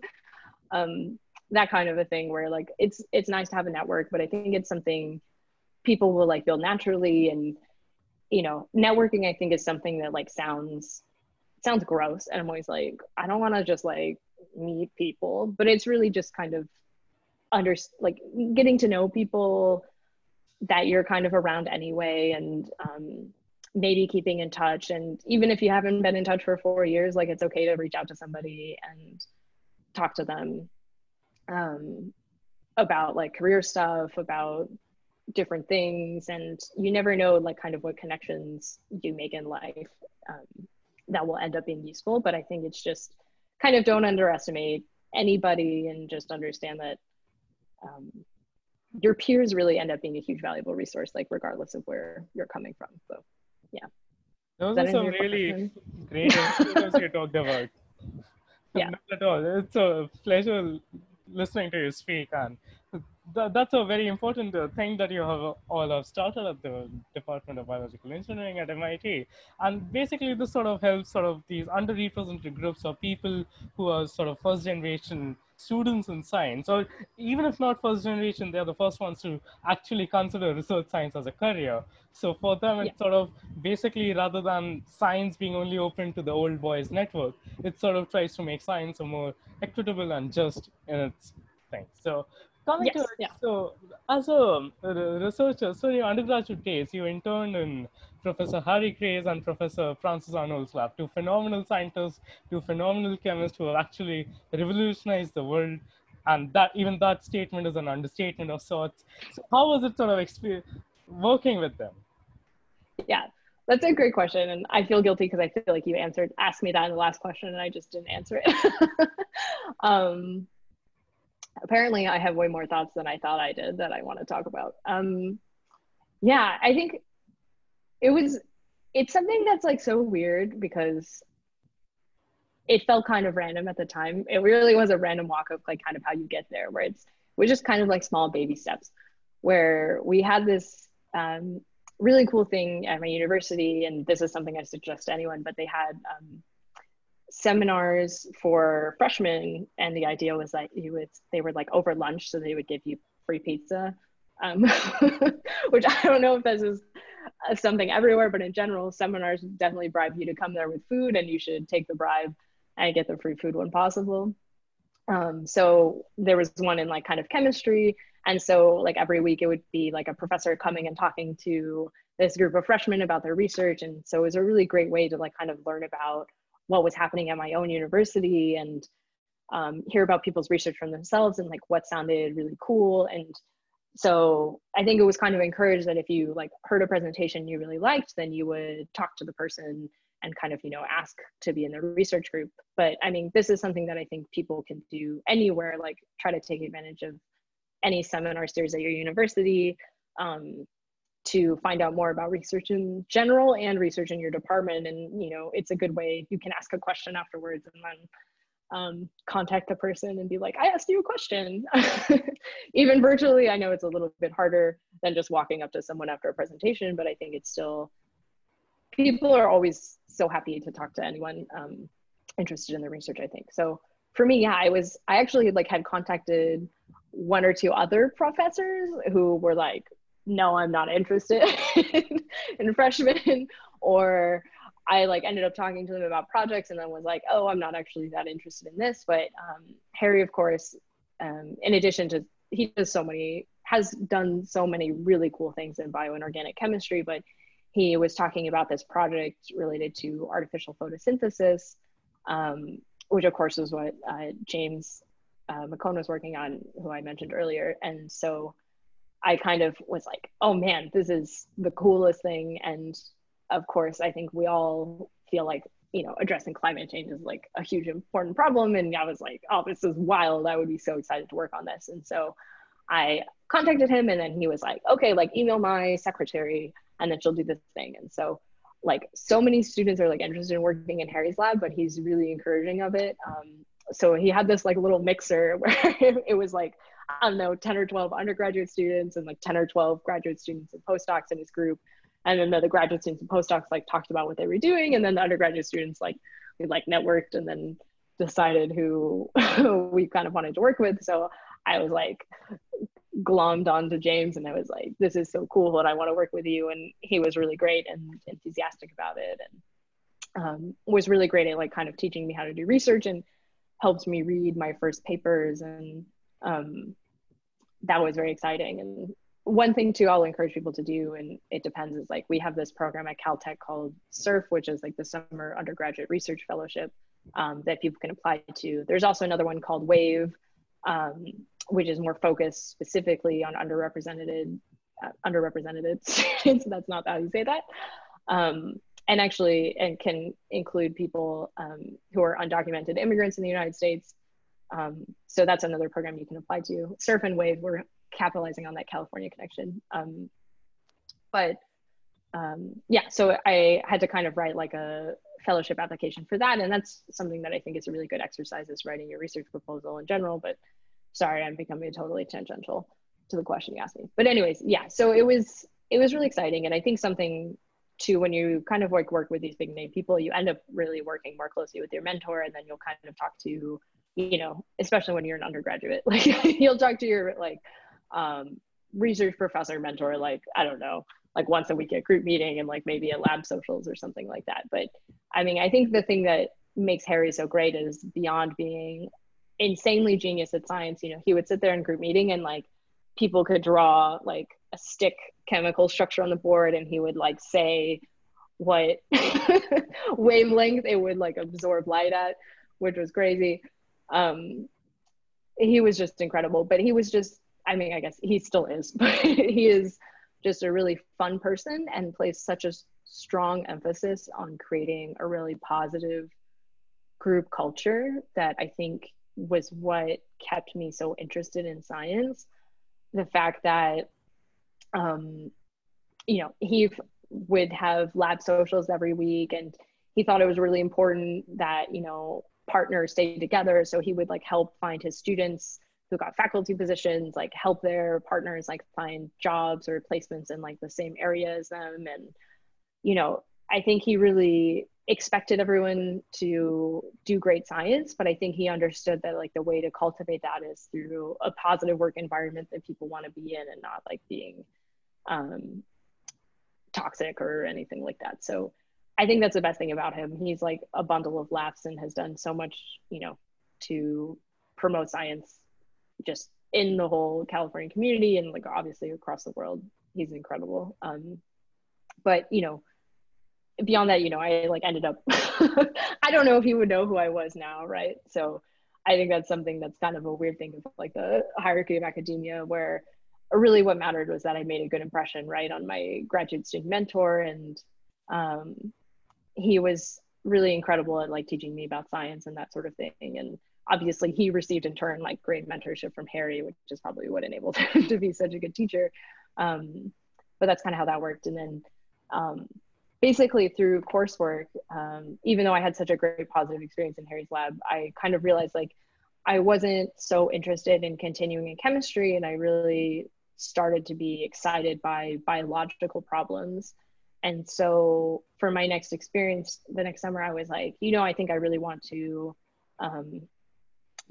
S2: um, that kind of a thing where like it's it's nice to have a network but i think it's something people will like build naturally. And you know networking i think is something that like sounds sounds gross. And i'm always like i don't want to just like meet people but it's really just kind of under like getting to know people that you're kind of around anyway and um, maybe keeping in touch. And even if you haven't been in touch for four years like it's okay to reach out to somebody and talk to them um, about like career stuff about different things and you never know like kind of what connections you make in life um, that will end up being useful. But i think it's just kind of don't underestimate anybody and just understand that um, your peers really end up being a huge valuable resource like regardless of where you're coming from. So yeah.
S1: Those are some really great experiences you talked about.
S2: Yeah.
S1: Not at all. It's a pleasure listening to you speak and th- that's a very important uh, thing that you have all have started at the Department of Biological Engineering at MIT. And basically, this sort of helps sort of these underrepresented groups or people who are sort of first generation students in science, or even if not first generation, they're the first ones to actually consider research science as a career. So for them, it's yeah. sort of basically rather than science being only open to the old boys network, it sort of tries to make science a more equitable and just in its thing. So coming
S2: yes,
S1: to it,
S2: yeah.
S1: so as a researcher, so your undergraduate days, you interned in Professor Harry Gray's and Professor Frances Arnold's lab, two phenomenal scientists, two phenomenal chemists who have actually revolutionized the world. And that even that statement is an understatement of sorts. So how was it sort of experience working with them?
S2: Yeah, that's a great question. And I feel guilty because I feel like you answered, asked me that in the last question and I just didn't answer it. um, apparently I have way more thoughts than I thought I did that I want to talk about. Um, yeah, I think it was, it's something that's like so weird because it felt kind of random at the time. It really was a random walk of like kind of how you get there, where it's, it was just kind of like small baby steps where we had this um, really cool thing at my university. And this is something I suggest to anyone, but they had um, seminars for freshmen and the idea was that you would they were like over lunch so they would give you free pizza. Um, which i don't know if this is uh, something everywhere but in general seminars definitely bribe you to come there with food and you should take the bribe and get the free food when possible. Um, so there was one in like kind of chemistry and so like every week it would be like a professor coming and talking to this group of freshmen about their research and so it was a really great way to like kind of learn about what was happening at my own university and um, hear about people's research from themselves and like what sounded really cool. And so i think it was kind of encouraged that if you like heard a presentation you really liked then you would talk to the person and kind of you know ask to be in the research group. But i mean this is something that i think people can do anywhere like try to take advantage of any seminar series at your university. Um, to find out more about research in general and research in your department. And, you know, it's a good way you can ask a question afterwards and then um, contact the person and be like, I asked you a question. Even virtually, I know it's a little bit harder than just walking up to someone after a presentation, but I think it's still, people are always so happy to talk to anyone um, interested in the research, I think. So for me, yeah, I was, I actually like had contacted one or two other professors who were like, no, I'm not interested in, freshmen, or I like ended up talking to them about projects and then was like, oh, I'm not actually that interested in this. But um, Harry, of course, um, in addition to he does so many has done so many really cool things in bio and organic chemistry, but he was talking about this project related to artificial photosynthesis, um, which of course is what uh, James uh, McKone was working on, who I mentioned earlier. And so I kind of was like, oh man, this is the coolest thing. And of course, I think we all feel like, you know, addressing climate change is like a huge important problem. And I was like, oh, this is wild. I would be so excited to work on this. And so I contacted him and then he was like, okay, like email my secretary and then she'll do this thing. And so like so many students are like interested in working in Harry's lab, but he's really encouraging of it. Um, so he had this like little mixer where it was like I don't know, 10 or 12 undergraduate students and like 10 or 12 graduate students and postdocs in his group. And then the, the graduate students and postdocs like talked about what they were doing. And then the undergraduate students like we like networked and then decided who we kind of wanted to work with. So I was like glommed onto James and I was like, this is so cool and I want to work with you. And he was really great and enthusiastic about it and um, was really great at like kind of teaching me how to do research and helped me read my first papers. And um, that was very exciting. And one thing too, I'll encourage people to do, and it depends, is like we have this program at Caltech called SURF, which is like the Summer Undergraduate Research Fellowship um, that people can apply to. There's also another one called WAVE, um, which is more focused specifically on underrepresented uh, underrepresented students. That's not how you say that. Um, and actually, and can include people um, who are undocumented immigrants in the United States. Um, so that's another program you can apply to. Surf and Wave, we're capitalizing on that California connection. Um, but yeah, so I had to kind of write like a fellowship application for that. And that's something that I think is a really good exercise is writing your research proposal in general. But sorry, I'm becoming totally tangential to the question you asked me. But anyways, yeah, so it was it was really exciting. And I think something too, when you kind of like work with these big name people, you end up really working more closely with your mentor and then you'll kind of talk to, you know, especially when you're an undergraduate, like you'll talk to your like um, research professor mentor, like, I don't know, like once a week at group meeting and like maybe at lab socials or something like that. But I mean, I think the thing that makes Harry so great is beyond being insanely genius at science, you know, he would sit there in group meeting and like people could draw like a stick chemical structure on the board and he would like say what wavelength it would like absorb light at, which was crazy. Um, he was just incredible, but he was just, I mean, I guess he still is, but he is just a really fun person and places such a strong emphasis on creating a really positive group culture that I think was what kept me so interested in science. The fact that, um, you know, he would have lab socials every week and he thought it was really important that, you know, partners stay together. So he would like help find his students who got faculty positions like help their partners like find jobs or placements in like the same area as them and you know i think he really expected everyone to do great science but i think he understood that like the way to cultivate that is through a positive work environment that people want to be in and not like being um, toxic or anything like that so i think that's the best thing about him he's like a bundle of laughs and has done so much you know to promote science just in the whole California community and like obviously across the world. He's incredible. Um, but you know, beyond that, you know, I like ended up. I don't know if he would know who I was now, right? So I think that's something that's kind of a weird thing of like the hierarchy of academia, where really what mattered was that I made a good impression, right, on my graduate student mentor, and um, he was really incredible at like teaching me about science and that sort of thing, and obviously he received in turn like great mentorship from Harry, which is probably what enabled him to be such a good teacher. Um, but that's kind of how that worked. And then um, basically through coursework, um, even though I had such a great positive experience in Harry's lab, I kind of realized like I wasn't so interested in continuing in chemistry, and I really started to be excited by biological problems. And so for my next experience, the next summer, I was like, you know, I think I really want to um,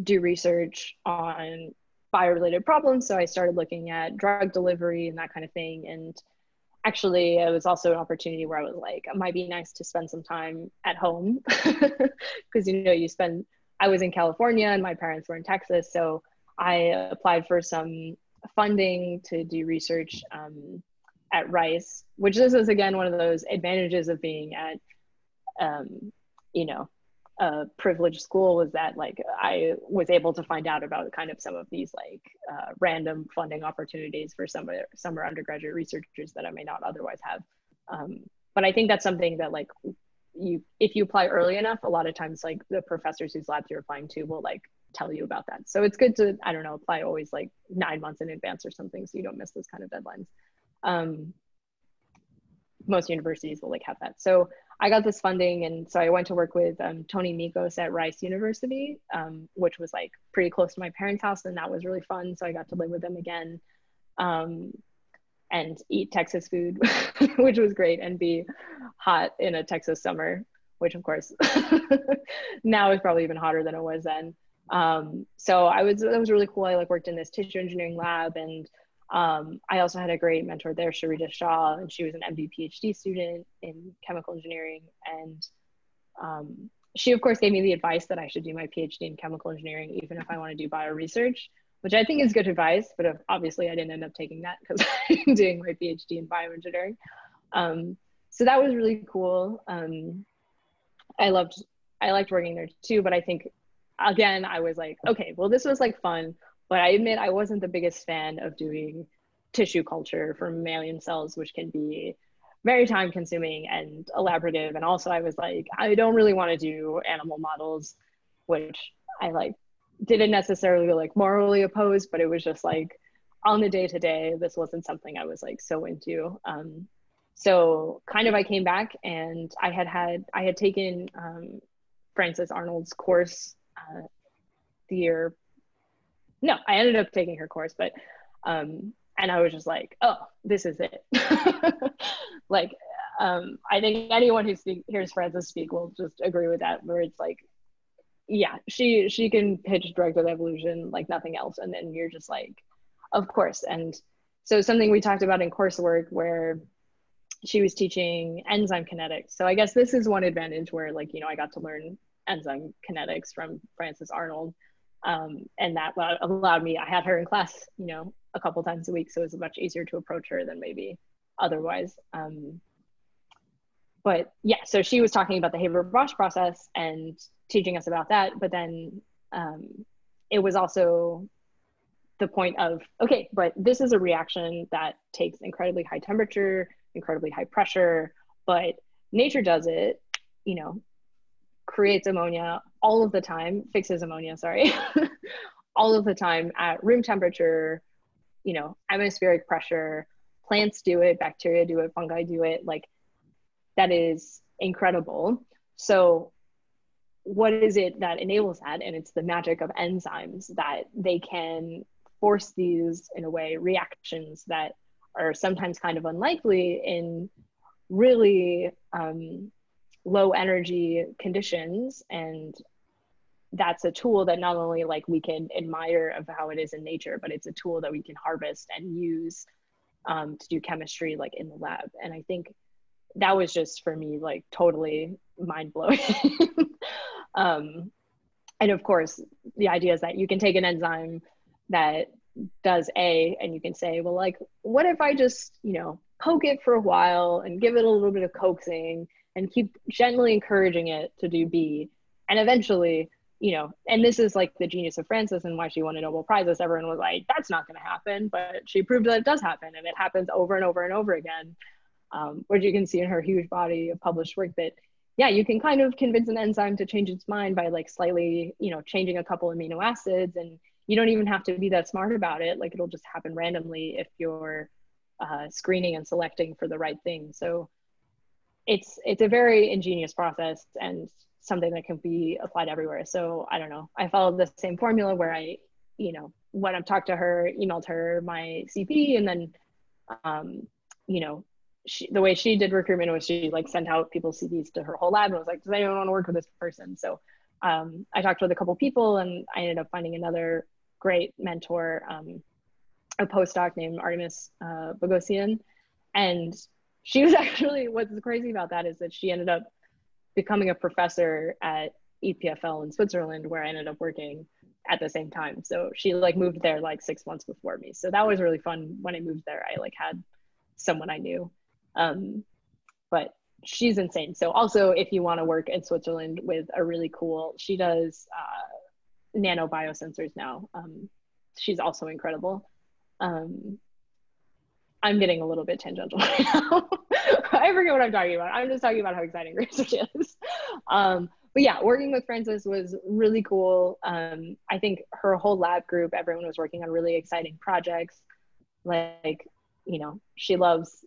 S2: do research on fire related problems. So I started looking at drug delivery and that kind of thing. And actually, it was also an opportunity where I was like, it might be nice to spend some time at home because you know you spend. I was in California and my parents were in Texas, so I applied for some funding to do research um, at Rice, which this is again one of those advantages of being at, um, you know, a privileged school was that like I was able to find out about kind of some of these like uh, random funding opportunities for some summer undergraduate researchers that I may not otherwise have. Um, but I think that's something that like you if you apply early enough, a lot of times like the professors whose labs you're applying to will like tell you about that. So it's good to I don't know apply always like nine months in advance or something so you don't miss those kind of deadlines. Um, most universities will like have that. So I got this funding, and so I went to work with um, Tony Mikos at Rice University, um, which was like pretty close to my parents' house, and that was really fun. So I got to live with them again, um, and eat Texas food, which was great, and be hot in a Texas summer, which of course now is probably even hotter than it was then. Um, so I was that was really cool. I like worked in this tissue engineering lab, and um, I also had a great mentor there, Sarita Shah, and she was an MD PhD student in chemical engineering, and um, she of course gave me the advice that I should do my PhD in chemical engineering, even if I want to do bio research, which I think is good advice. But obviously, I didn't end up taking that because I'm doing my PhD in bioengineering. Um, so that was really cool. Um, I loved I liked working there too, but I think again I was like, okay, well this was like fun, but I admit I wasn't the biggest fan of doing tissue culture for mammalian cells, which can be very time consuming and elaborative. And also I was like, I don't really want to do animal models, which I like didn't necessarily like morally oppose, but it was just like on the day to day, this wasn't something I was like so into. Um, so kind of I came back and I had had I had taken um, Frances Arnold's course uh, the year. No, I ended up taking her course, but um, and I was just like, oh, this is it. like, um, I think anyone who speak, hears Frances speak will just agree with that. Where it's like, yeah, she she can pitch directed evolution like nothing else, and then you're just like, of course. And so something we talked about in coursework where she was teaching enzyme kinetics. So I guess this is one advantage where like, you know, I got to learn enzyme kinetics from Frances Arnold. Um, and that allowed me, I had her in class, you know, a couple times a week. So it was much easier to approach her than maybe otherwise. Um, but yeah, so she was talking about the Haber-Bosch process and teaching us about that. But then um, it was also the point of, okay, but this is a reaction that takes incredibly high temperature, incredibly high pressure, but nature does it, you know, creates ammonia all of the time, fixes ammonia, sorry, all of the time at room temperature, you know, atmospheric pressure. Plants do it, bacteria do it, fungi do it. Like that is incredible. So, what is it that enables that? And it's the magic of enzymes that they can force these, in a way, reactions that are sometimes kind of unlikely in really um, low energy conditions and that's a tool that not only like we can admire of how it is in nature but it's a tool that we can harvest and use um, to do chemistry like in the lab and i think that was just for me like totally mind blowing um, and of course the idea is that you can take an enzyme that does A, and you can say, well, like, what if I just, you know, poke it for a while and give it a little bit of coaxing and keep gently encouraging it to do B. And eventually, you know, and this is like the genius of Frances and why she won a Nobel Prize. Is everyone was like, that's not going to happen, but she proved that it does happen, and it happens over and over and over again. Um, which you can see in her huge body of published work that yeah you can kind of convince an enzyme to change its mind by like slightly you know changing a couple amino acids and you don't even have to be that smart about it. Like it'll just happen randomly if you're uh, screening and selecting for the right thing. So it's it's a very ingenious process and something that can be applied everywhere. So I don't know. I followed the same formula where I, you know, when I talked to her, emailed her my CP, and then, um, you know, she, the way she did recruitment was she like sent out people's CVs to her whole lab and was like, does anyone want to work with this person? So um, I talked with a couple people and I ended up finding another great mentor, um, a postdoc named Ardemis uh, Boghossian. And she was actually, what's crazy about that is that she ended up becoming a professor at EPFL in Switzerland, where I ended up working at the same time. So she like moved there like six months before me. So that was really fun. When I moved there, I like had someone I knew. Um, but she's insane. So also, if you want to work in Switzerland with a really cool, she does uh, nano biosensors now. Um, she's also incredible. Um, I'm getting a little bit tangential right now. I forget what I'm talking about. I'm just talking about how exciting research is. Um, but yeah, working with Frances was really cool. Um, I think her whole lab group, everyone was working on really exciting projects. Like, you know, she loves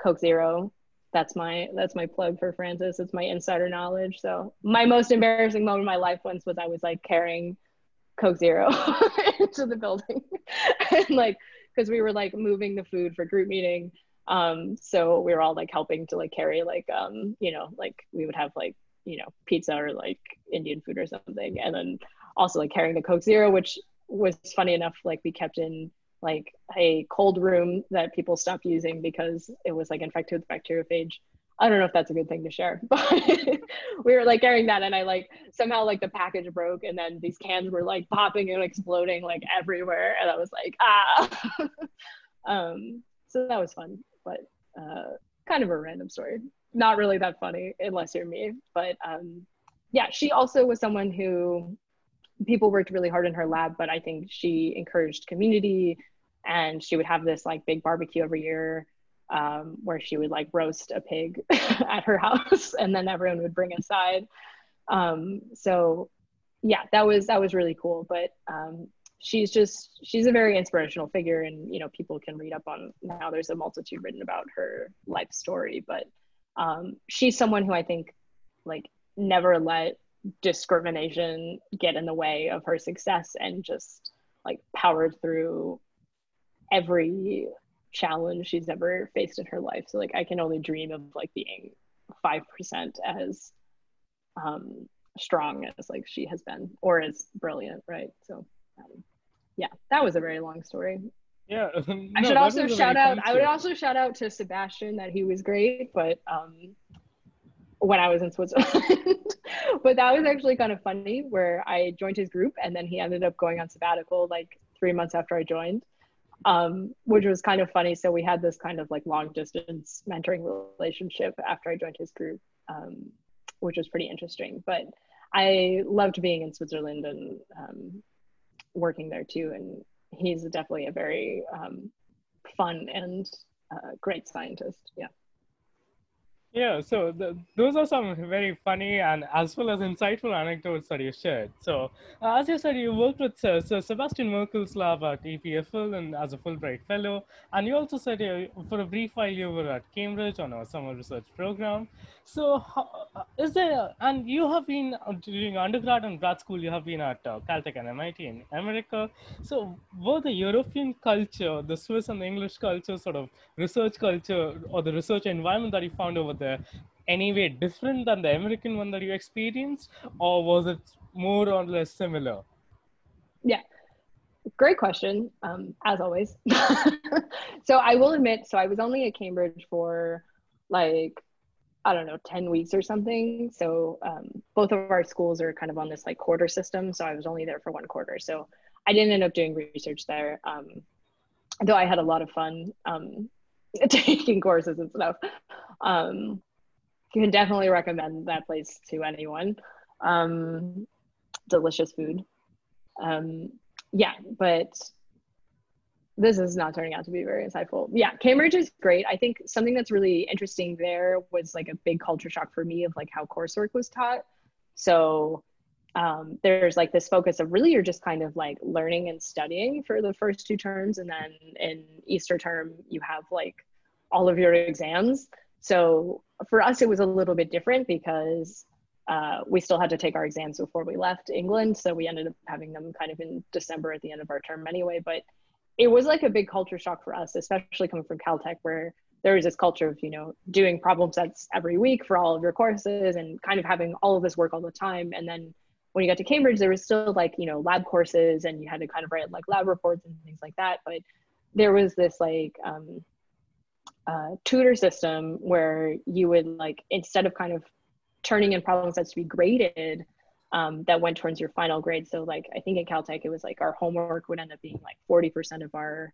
S2: Coke Zero that's my that's my plug for Frances. It's my insider knowledge. So my most embarrassing moment in my life once was I was like carrying Coke Zero into the building, and like because we were like moving the food for group meeting. Um, so we were all like helping to like carry like um, you know, like we would have like you know pizza or like Indian food or something, and then also like carrying the Coke Zero, which was funny enough. Like we kept in like a cold room that people stopped using because it was like infected with bacteriophage. I don't know if that's a good thing to share, but we were like carrying that and I like somehow like the package broke and then these cans were like popping and exploding like everywhere. And I was like, ah. um, so that was fun, but uh, kind of a random story. Not really that funny unless you're me. But um, yeah, she also was someone who people worked really hard in her lab, but I think she encouraged community and she would have this like big barbecue every year um, where she would like roast a pig at her house and then everyone would bring a side. Um, so yeah, that was that was really cool. But um, she's just she's a very inspirational figure and you know people can read up on now there's a multitude written about her life story. But um, she's someone who i think like never let discrimination get in the way of her success and just like powered through every challenge she's ever faced in her life. So like i can only dream of like being 5% as um strong as like she has been or as brilliant right? So um, yeah, that was a very long story.
S1: Yeah.
S2: no, I should also shout out. I would also shout out to Sebastian that he was great, but um, when I was in Switzerland, but that was actually kind of funny. Where I joined his group, and then he ended up going on sabbatical like three months after I joined, um, which was kind of funny. So we had this kind of like long distance mentoring relationship after I joined his group, um, which was pretty interesting. But I loved being in Switzerland and um, working there too. And he's definitely a very um, fun and uh, great scientist. Yeah.
S1: Yeah, so the, those are some very funny and as well as insightful anecdotes that you shared. So, uh, as you said, you worked with uh, Sir Sebastian Maerkl's lab at EPFL and as a Fulbright Fellow, and you also said uh, for a brief while you were at Cambridge on a summer research program. So, uh, is there, and you have been uh, during undergrad and grad school, you have been at Caltech and MIT in America. So, were the European culture, the Swiss and the English culture, sort of research culture or the research environment that you found over there, any way different than the American one that you experienced, or was it more or less similar?
S2: Yeah, great question, um, as always. so, I will admit, so I was only at Cambridge for like I don't know, 10 weeks or something. So um, both of our schools are kind of on this like quarter system. So I was only there for one quarter. So I didn't end up doing research there. Um, though I had a lot of fun um, taking courses and stuff. Um, can definitely recommend that place to anyone. Um, delicious food. Um, yeah, but this is not turning out to be very insightful. Yeah, Cambridge is great. I think something that's really interesting there was like a big culture shock for me of like how coursework was taught. So um, there's like this focus of really you're just kind of like learning and studying for the first two terms, and then in Easter term you have like all of your exams. So for us it was a little bit different because uh, we still had to take our exams before we left England, so we ended up having them kind of in December at the end of our term anyway. But it was like a big culture shock for us, especially coming from Caltech, where there was this culture of you know doing problem sets every week for all of your courses and kind of having all of this work all the time. And then when you got to Cambridge, there was still like you know lab courses, and you had to kind of write like lab reports and things like that. But there was this like um, uh, tutor system where you would like instead of kind of turning in problem sets to be graded um, that went towards your final grade. So like I think in Caltech it was like our homework would end up being like 40% of our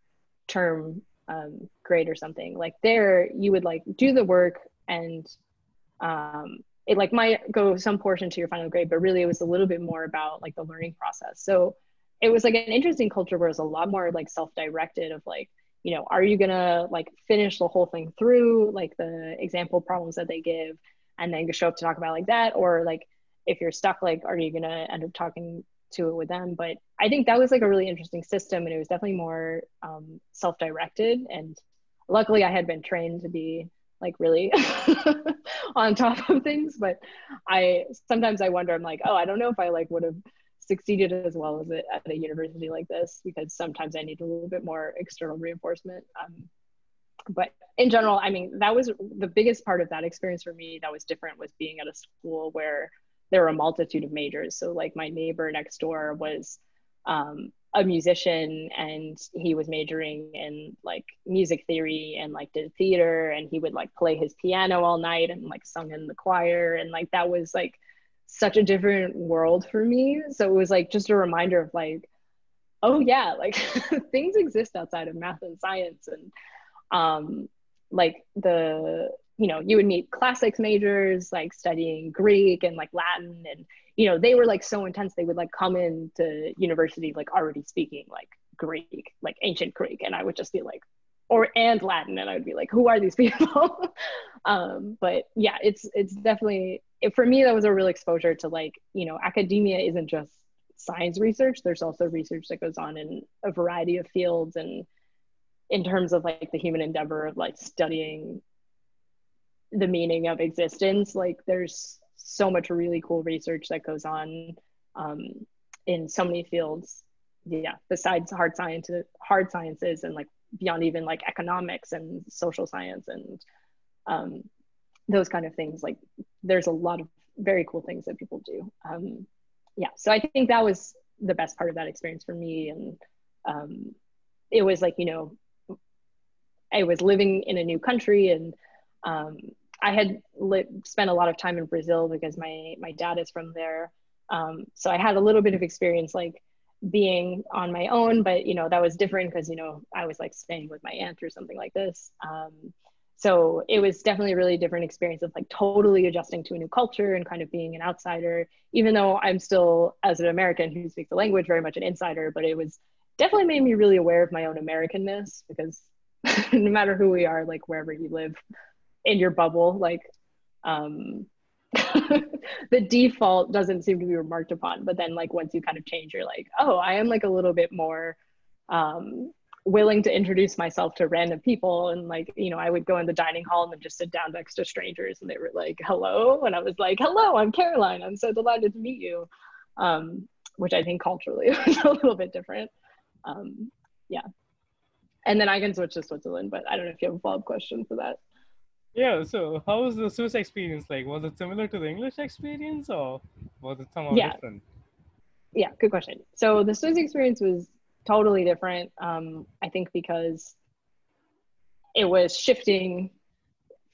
S2: term um, grade or something. Like there you would like do the work and um, it like might go some portion to your final grade, but really it was a little bit more about like the learning process. So it was like an interesting culture where it was a lot more like self-directed of like, you know, are you gonna like finish the whole thing through like the example problems that they give and then show up to talk about like that? Or like if you're stuck like are you to end up talking to it with them? But i think that was like a really interesting system and it was definitely more um, self-directed. And luckily i had been trained to be like really on top of things. But i sometimes i wonder i'm like oh i don't know if i like would have succeeded as well as it at a university like this because sometimes i need a little bit more external reinforcement um, but in general, I mean, that was the biggest part of that experience for me that was different was being at a school where there were a multitude of majors. So like my neighbor next door was um, a musician and he was majoring in like music theory and like did theater and he would like play his piano all night and like sung in the choir and like that was like such a different world for me. So it was like just a reminder of like, oh yeah, like things exist outside of math and science and um like the you know you would meet classics majors like studying greek and like latin and you know they were like so intense they would like come into university like already speaking like greek like ancient greek and i would just be like or and latin and i would be like who are these people um but yeah it's it's definitely it, for me that was a real exposure to like you know academia isn't just science research. There's also research that goes on in a variety of fields and in terms of like the human endeavor of like studying the meaning of existence. Like there's so much really cool research that goes on um, in so many fields. Yeah besides hard science hard sciences and like beyond even like economics and social science and um, those kind of things like there's a lot of very cool things that people do um, yeah so i think that was the best part of that experience for me and um, it was like you know i was living in a new country and um, I had lit, spent a lot of time in Brazil because my my dad is from there. Um, so I had a little bit of experience like being on my own, but you know that was different because you know I was like staying with my aunt or something like this. So it was definitely a really different experience of like totally adjusting to a new culture and kind of being an outsider, even though I'm still as an American who speaks the language very much an insider. But it was definitely made me really aware of my own Americanness because no matter who we are, like wherever you live, in your bubble like um the default doesn't seem to be remarked upon but then like once you kind of change you're like oh i am like a little bit more um willing to introduce myself to random people and like you know i would go in the dining hall and then just sit down next to strangers and they were like hello and i was like hello i'm caroline i'm so delighted to meet you um which i think culturally was a little bit different um yeah and then i can switch to switzerland but i don't know if you have a follow-up question for that
S1: yeah, so how was the Swiss experience like? Was it similar to the English experience or was it somehow
S2: yeah.
S1: different?
S2: Yeah, good question. So the Swiss experience was totally different. Um, I think because it was shifting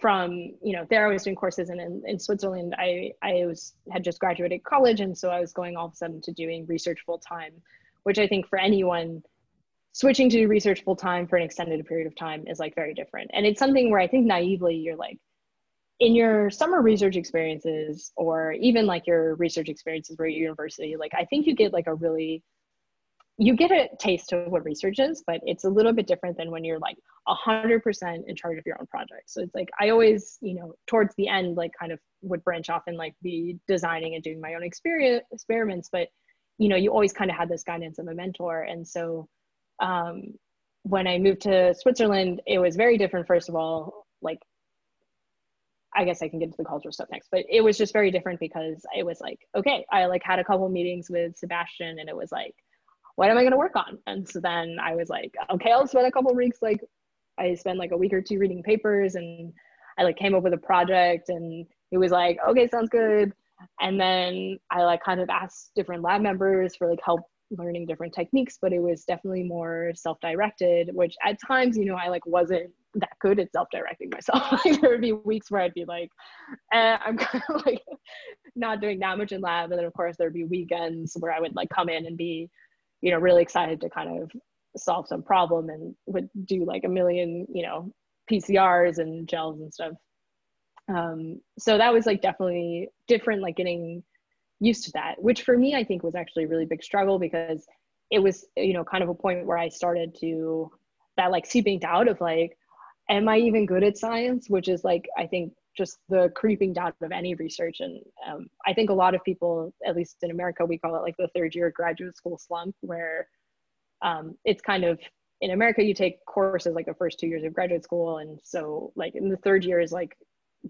S2: from, you know, there I was doing courses and in, in Switzerland, I, I was had just graduated college. And so I was going all of a sudden to doing research full time, which I think for anyone switching to do research full time for an extended period of time is like very different. And it's something where I think naively you're like, in your summer research experiences or even like your research experiences where at university, like I think you get like a really you get a taste of what research is, but it's a little bit different than when you're like hundred percent in charge of your own project. So it's like I always, you know, towards the end, like kind of would branch off and like be designing and doing my own experience experiments, but you know, you always kind of had this guidance of a mentor. And so um, when I moved to Switzerland, it was very different. First of all, like I guess I can get to the cultural stuff next, but it was just very different because it was like, okay, I like had a couple meetings with Sebastian and it was like, what am I going to work on? And so then I was like, okay, I'll spend a couple weeks, like I spent like a week or two reading papers and I like came up with a project and it was like, okay, sounds good. And then I like kind of asked different lab members for like help learning different techniques, but it was definitely more self-directed, which at times, you know, I like wasn't that good at self-directing myself. like there would be weeks where I'd be like, eh, I'm kind of like not doing that much in lab. And then of course there'd be weekends where I would like come in and be, you know, really excited to kind of solve some problem and would do like a million, you know, PCRs and gels and stuff. Um, so that was like definitely different, like getting used to that, which for me, I think was actually a really big struggle because it was, you know, kind of a point where I started to that like seeping out of like, am I even good at science? Which is like, I think just the creeping doubt of any research. And um, I think a lot of people, at least in America, we call it like the third year graduate school slump, where um, it's kind of in America, you take courses like the first two years of graduate school. And so, like, in the third year is like,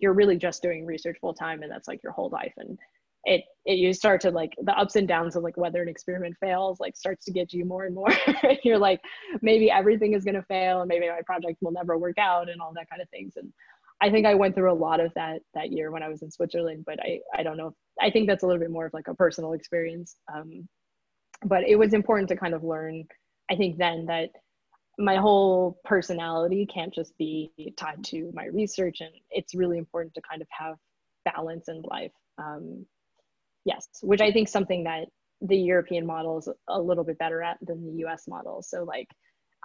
S2: you're really just doing research full time, and that's like your whole life. And it, it you start to like the ups and downs of like whether an experiment fails like starts to get you more and more you're like maybe everything is going to fail and maybe my project will never work out and all that kind of things and i think i went through a lot of that that year when i was in switzerland but i i don't know i think that's a little bit more of like a personal experience um, but it was important to kind of learn i think then that my whole personality can't just be tied to my research and it's really important to kind of have balance in life um, yes which i think something that the european model is a little bit better at than the us model. So like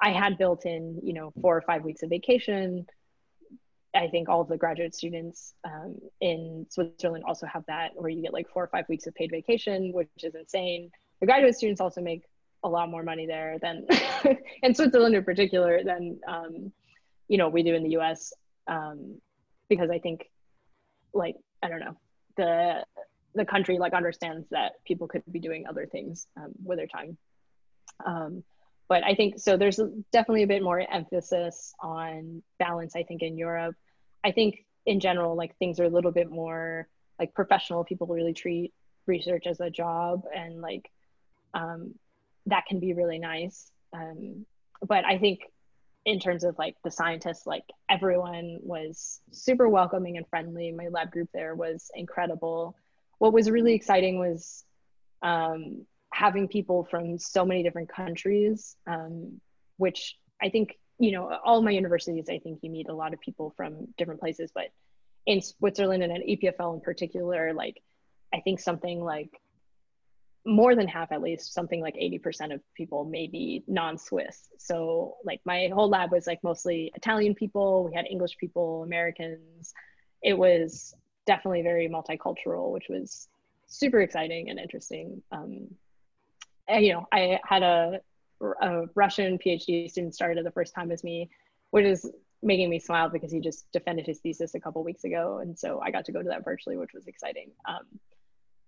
S2: i had built in you know four or five weeks of vacation i think all of the graduate students um, in switzerland also have that where you get like four or five weeks of paid vacation which is insane the graduate students also make a lot more money there than in switzerland in particular than um, you know we do in the us um, because i think like i don't know the the country like understands that people could be doing other things um, with their time. Um, but I think so. There's definitely a bit more emphasis on balance. I think in Europe, I think in general, like things are a little bit more like professional. People really treat research as a job, and like um, that can be really nice. Um, but I think in terms of like the scientists, like everyone was super welcoming and friendly. My lab group there was incredible what was really exciting was um, having people from so many different countries, um, which I think, you know, all my universities, I think you meet a lot of people from different places, but in Switzerland and at EPFL in particular, like, I think something like more than half at least something like 80% of people may be non-swiss. So like my whole lab was like mostly italian people. We had english people americans. It was definitely very multicultural, which was super exciting and interesting. Um, and, you know, I had a, a Russian PhD student started the first time as me, which is making me smile because he just defended his thesis a couple weeks ago, and so I got to go to that virtually, which was exciting. Um,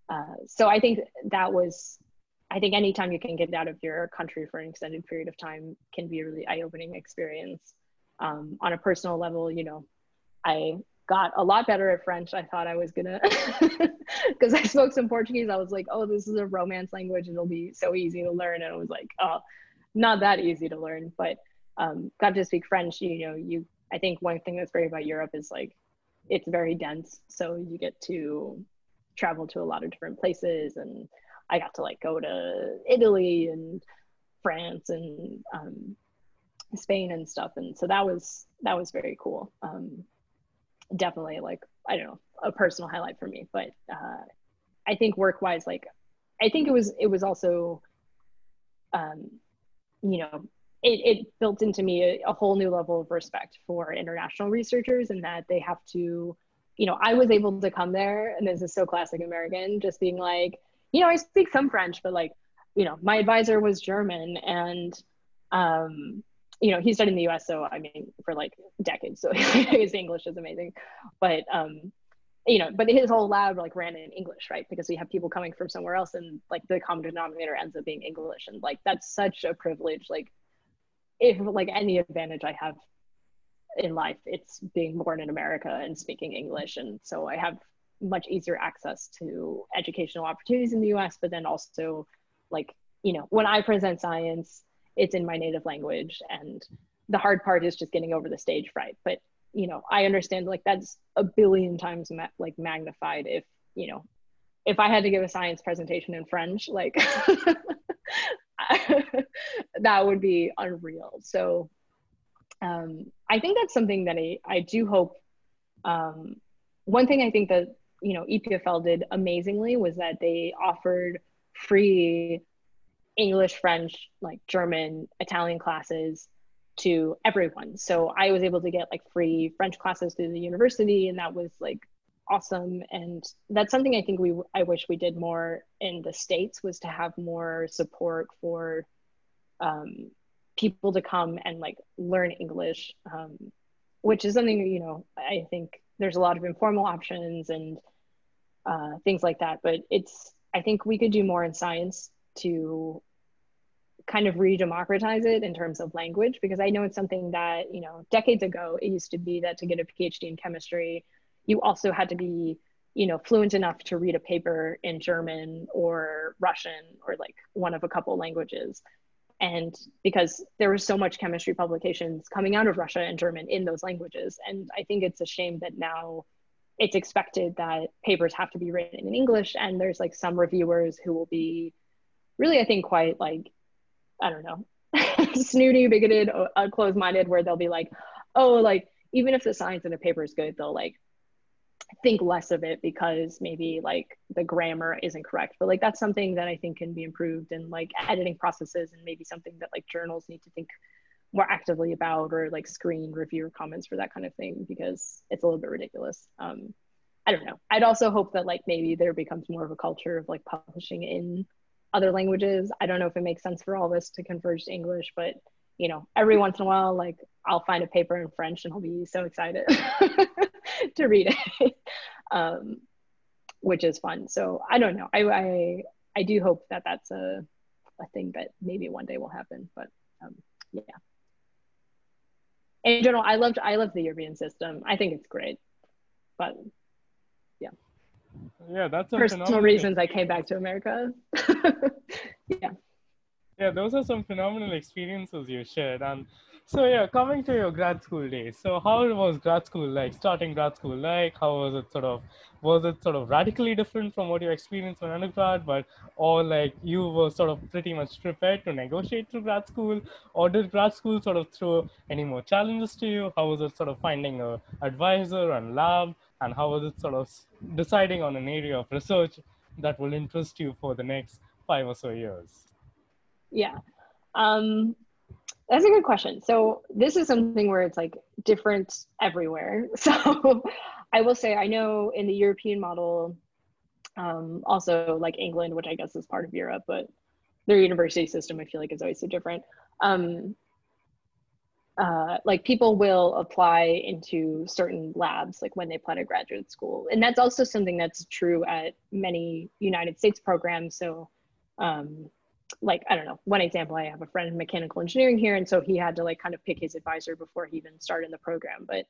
S2: uh, so I think that was, I think anytime you can get out of your country for an extended period of time can be a really eye-opening experience. Um, on a personal level, you know, I got a lot better at French. I thought I was gonna, because I spoke some Portuguese. I was like, oh, this is a Romance language. It'll be so easy to learn. And it was like, oh, not that easy to learn. But um, got to speak French. You know, you. I think one thing that's great about Europe is like, it's very dense. So you get to travel to a lot of different places, and I got to like go to Italy and France and um, Spain and stuff. And so that was that was very cool. Um, definitely like I don't know a personal highlight for me. But uh, I think work wise, like I think it was it was also, um, you know, it, it built into me a, a whole new level of respect for international researchers and that they have to, you know, I was able to come there, and this is so classic American, just being like, you know, I speak some French, but like, you know, my advisor was German and um you know, he studied in the US, so I mean, for like decades. So his English is amazing. But, um, you know, but his whole lab like ran in English, right? Because we have people coming from somewhere else and like the common denominator ends up being English. And like, that's such a privilege. Like, if like any advantage I have in life, it's being born in America and speaking English. And so I have much easier access to educational opportunities in the US, but then also like, you know, when I present science, it's in my native language and the hard part is just getting over the stage fright. But you know i understand like that's a billion times ma- like magnified if you know if i had to give a science presentation in french like that would be unreal. So um, i think that's something that i, I do hope um, one thing i think that you know epfl did amazingly was that they offered free English, French, like German, Italian classes to everyone. So I was able to get like free French classes through the university, and that was like awesome. And that's something I think we I wish we did more in the states was to have more support for um, people to come and like learn English, um, which is something you know I think there's a lot of informal options and uh, things like that. But it's I think we could do more in science to kind of re-democratize it in terms of language because i know it's something that you know decades ago it used to be that to get a phd in chemistry you also had to be you know, fluent enough to read a paper in German or Russian or like one of a couple languages. And because there was so much chemistry publications coming out of Russia and German in those languages. And I think it's a shame that now it's expected that papers have to be written in English. And there's like some reviewers who will be really, I think, quite like, I don't know, snooty, bigoted, uh, closed minded, where they'll be like, oh, like, even if the science in the paper is good, they'll like think less of it because maybe like the grammar isn't correct. But like that's something that i think can be improved and like editing processes and maybe something that like journals need to think more actively about or like screen reviewer comments for that kind of thing because it's a little bit ridiculous. Um i don't know. I'd also hope that like maybe there becomes more of a culture of like publishing in other languages i don't know if it makes sense for all this to converge to english but you know every once in a while like i'll find a paper in french and i'll be so excited to read it, um, which is fun. So I don't know. I, I, I do hope that that's a, a thing that maybe one day will happen, but um, yeah. In general, I loved, I love the European system. I think it's great, but. Yeah,
S1: that's
S2: personal reasons I came back to America. yeah.
S1: Yeah, those are some phenomenal experiences you shared. And so yeah, coming to your grad school days. So how was grad school like? Starting grad school like? How was it sort of? Was it sort of radically different from what you experienced when undergrad, but or like you were sort of pretty much prepared to negotiate through grad school, or did grad school sort of throw any more challenges to you? How was it sort of finding a advisor and lab, and how was it sort of deciding on an area of research that will interest you for the next five or so years?
S2: Yeah. Um, that's a good question. So this is something where it's like different everywhere. So I will say I know in the European model, um, also like England, which I guess is part of Europe, but their university system I feel like is always so different. Um, uh, like people will apply into certain labs like when they apply to graduate school and that's also something that's true at many united states programs so um, like I don't know, one example, I have a friend in mechanical engineering here, and so he had to like kind of pick his advisor before he even started the program. But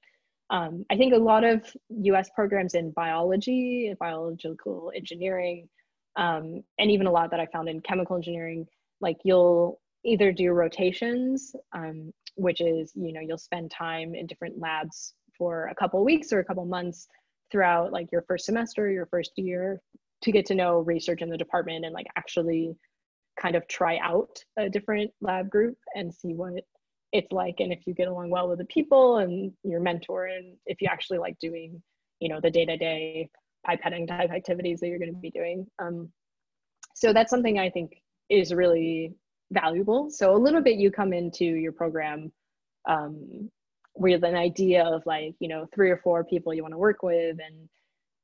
S2: um, I think a lot of U.S. programs in biology, biological engineering, um, and even a lot that I found in chemical engineering, like you'll either do rotations, um, which is you know you'll spend time in different labs for a couple weeks or a couple months throughout like your first semester, your first year, to get to know research in the department and like actually kind of try out a different lab group and see what it's like and if you get along well with the people and your mentor and if you actually like doing you know the day-to-day pipetting type activities that you're going to be doing. Um, so that's something i think is really valuable so a little bit you come into your program um, with an idea of like you know three or four people you want to work with and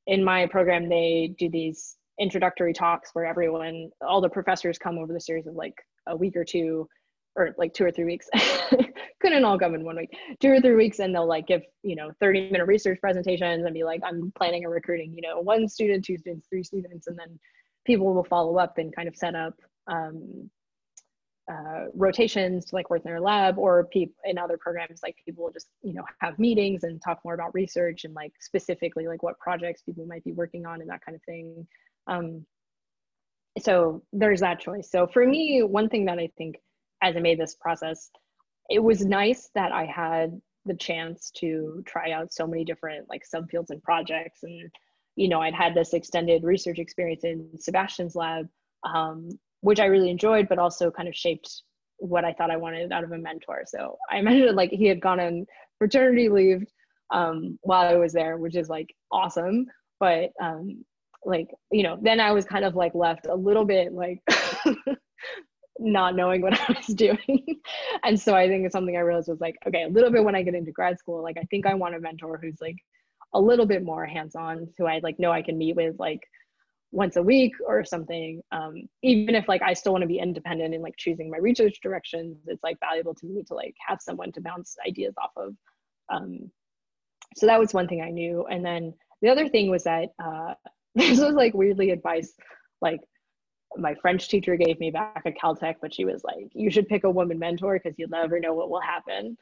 S2: in my program they do these introductory talks where everyone, all the professors come over the series of like a week or two, or like two or three weeks. Couldn't all come in one week, two or three weeks, and they'll like give you know 30 minute research presentations and be like, I'm planning and recruiting, you know, one student, two students, three students, and then people will follow up and kind of set up um, uh, rotations to like work in their lab or people in other programs like people will just you know have meetings and talk more about research and like specifically like what projects people might be working on and that kind of thing um, so there's that choice. So for me, one thing that I think as I made this process, it was nice that I had the chance to try out so many different like subfields and projects. And, you know, I'd had this extended research experience in Sebastian's lab, um, which I really enjoyed, but also kind of shaped what I thought I wanted out of a mentor. So I mentioned like he had gone on fraternity leave um, while I was there, which is like awesome. But um, like you know then i was kind of like left a little bit like not knowing what i was doing and so i think it's something i realized was like okay a little bit when i get into grad school like i think i want a mentor who's like a little bit more hands-on who i like know i can meet with like once a week or something um, even if like i still want to be independent in like choosing my research directions it's like valuable to me to like have someone to bounce ideas off of um, so that was one thing i knew and then the other thing was that uh, this was like weirdly advice like my French teacher gave me back at Caltech, but she was like, you should pick a woman mentor because you'll never know what will happen.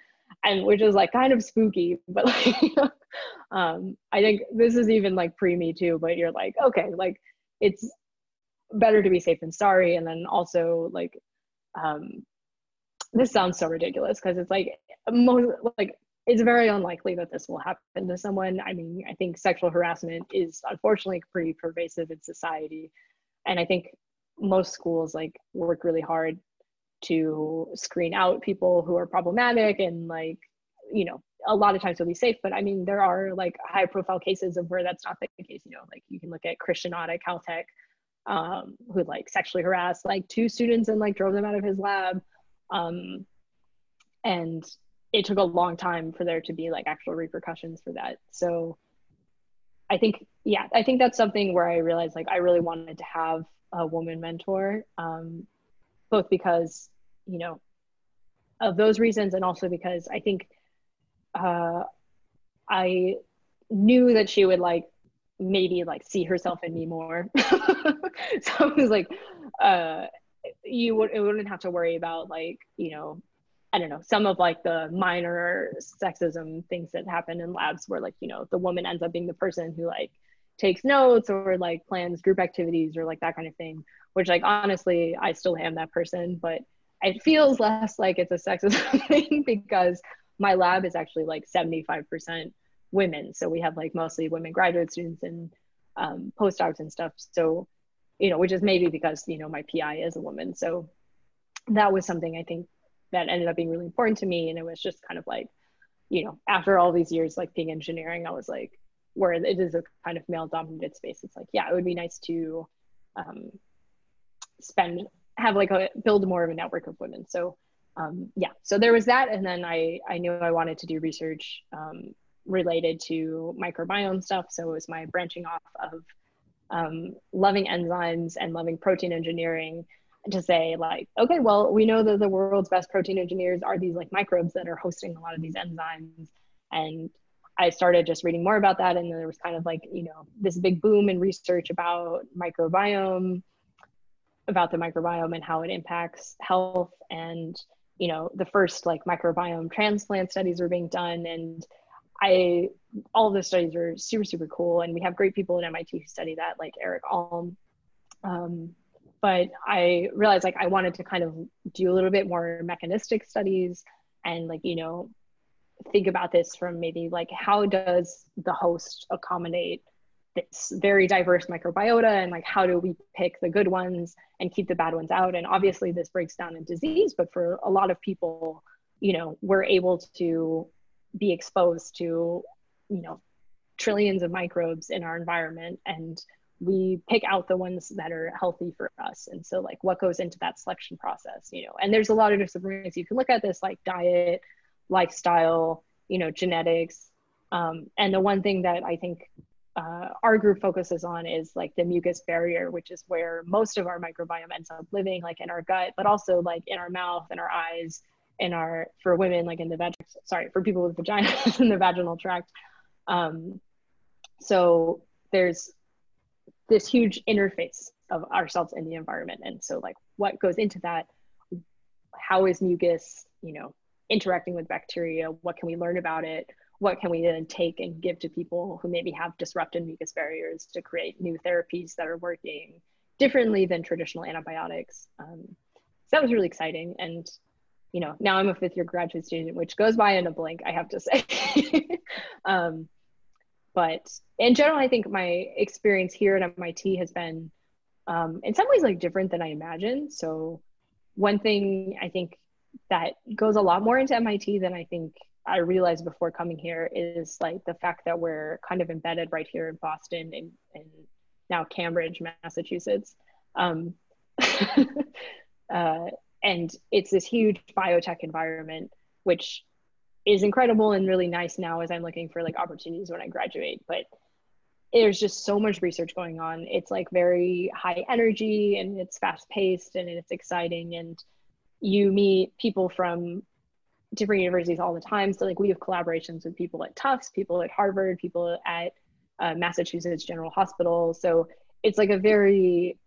S2: and which is like kind of spooky, but like, um, I think this is even like pre me too, but you're like, okay, like it's better to be safe than sorry. And then also like, um, this sounds so ridiculous because it's like most like it's very unlikely that this will happen to someone. I mean, I think sexual harassment is unfortunately pretty pervasive in society. And I think most schools like work really hard to screen out people who are problematic and like you know a lot of times they'll be safe but i mean there are like high profile cases of where that's not the case you know like you can look at christian at caltech um, who like sexually harassed like two students and like drove them out of his lab um, and it took a long time for there to be like actual repercussions for that. So i think yeah i think that's something where i realized like i really wanted to have a woman mentor um, both because you know of those reasons and also because i think uh, i knew that she would like maybe like see herself in me more. So i was like uh, you would it wouldn't have to worry about like you know I don't know, some of like the minor sexism things that happen in labs where like, you know, the woman ends up being the person who like takes notes or like plans group activities or like that kind of thing which like honestly i still am that person but it feels less like it's a sexist thing because my lab is actually like 75% women. So we have like mostly women graduate students and um, postdocs and stuff. So you know which is maybe because you know my pi is a woman. So that was something i think that ended up being really important to me. And it was just kind of like you know after all these years like being engineering i was like where it is a kind of male dominated space. It's like yeah it would be nice to um, spend have like a build more of a network of women. So um, yeah so there was that and then i i knew i wanted to do research um, related to microbiome stuff so it was my branching off of um, loving enzymes and loving protein engineering to say like okay well we know that the world's best protein engineers are these like microbes that are hosting a lot of these enzymes and I started just reading more about that. And there was kind of like, you know, this big boom in research about microbiome, about the microbiome and how it impacts health. And, you know, the first like microbiome transplant studies were being done. And I, all of the studies are super, super cool. And we have great people at MIT who study that, like Eric Alm. Um, but I realized like I wanted to kind of do a little bit more mechanistic studies and like, you know, think about this from maybe like how does the host accommodate this very diverse microbiota and like how do we pick the good ones and keep the bad ones out? And obviously this breaks down in disease but for a lot of people you know we're able to be exposed to you know trillions of microbes in our environment and we pick out the ones that are healthy for us. And so like what goes into that selection process you know? And there's a lot of different ways you can look at this like diet lifestyle, you know, genetics. Um, and the one thing that I think uh, our group focuses on is like the mucus barrier, which is where most of our microbiome ends up living, like in our gut, but also like in our mouth and our eyes, in our for women like in the vag. Sorry, for people with vaginas in the vaginal tract. Um, so there's this huge interface of ourselves in the environment, and so like what goes into that? How is mucus, you know, interacting with bacteria what can we learn about it what can we then take and give to people who maybe have disrupted mucus barriers to create new therapies that are working differently than traditional antibiotics? Um, so that was really exciting. And you know now i'm a fifth year graduate student which goes by in a blink i have to say. Um, but in general i think my experience here at mit has been um, in some ways like different than i imagined. So one thing i think that goes a lot more into MIT than I think I realized before coming here is like the fact that we're kind of embedded right here in Boston and, and now Cambridge, Massachusetts. Um, uh, and it's this huge biotech environment, which is incredible and really nice now as I'm looking for like opportunities when I graduate. But there's just so much research going on. It's like very high energy and it's fast paced and it's exciting. And you meet people from different universities all the time. So like we have collaborations with people at Tufts, people at Harvard, people at uh, Massachusetts General Hospital. So it's like a very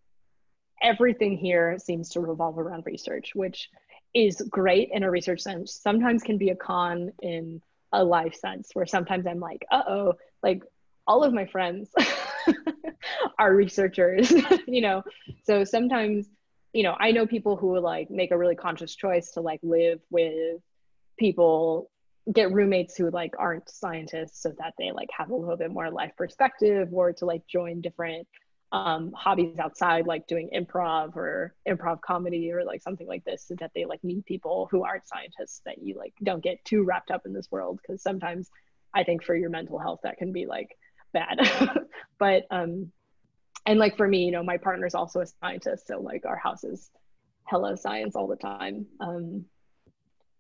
S2: everything here seems to revolve around research, which is great in a research sense sometimes can be a con in a life sense where sometimes i'm like uh-oh like all of my friends are researchers you know so sometimes you know i know people who like make a really conscious choice to like live with people get roommates who like aren't scientists so that they like have a little bit more life perspective or to like join different um, hobbies outside like doing improv or improv comedy or like something like this so that they like meet people who aren't scientists that you like don't get too wrapped up in this world. Because sometimes i think for your mental health that can be like bad. But um and like for me you know my partner's also a scientist so like our house is hello science all the time. Um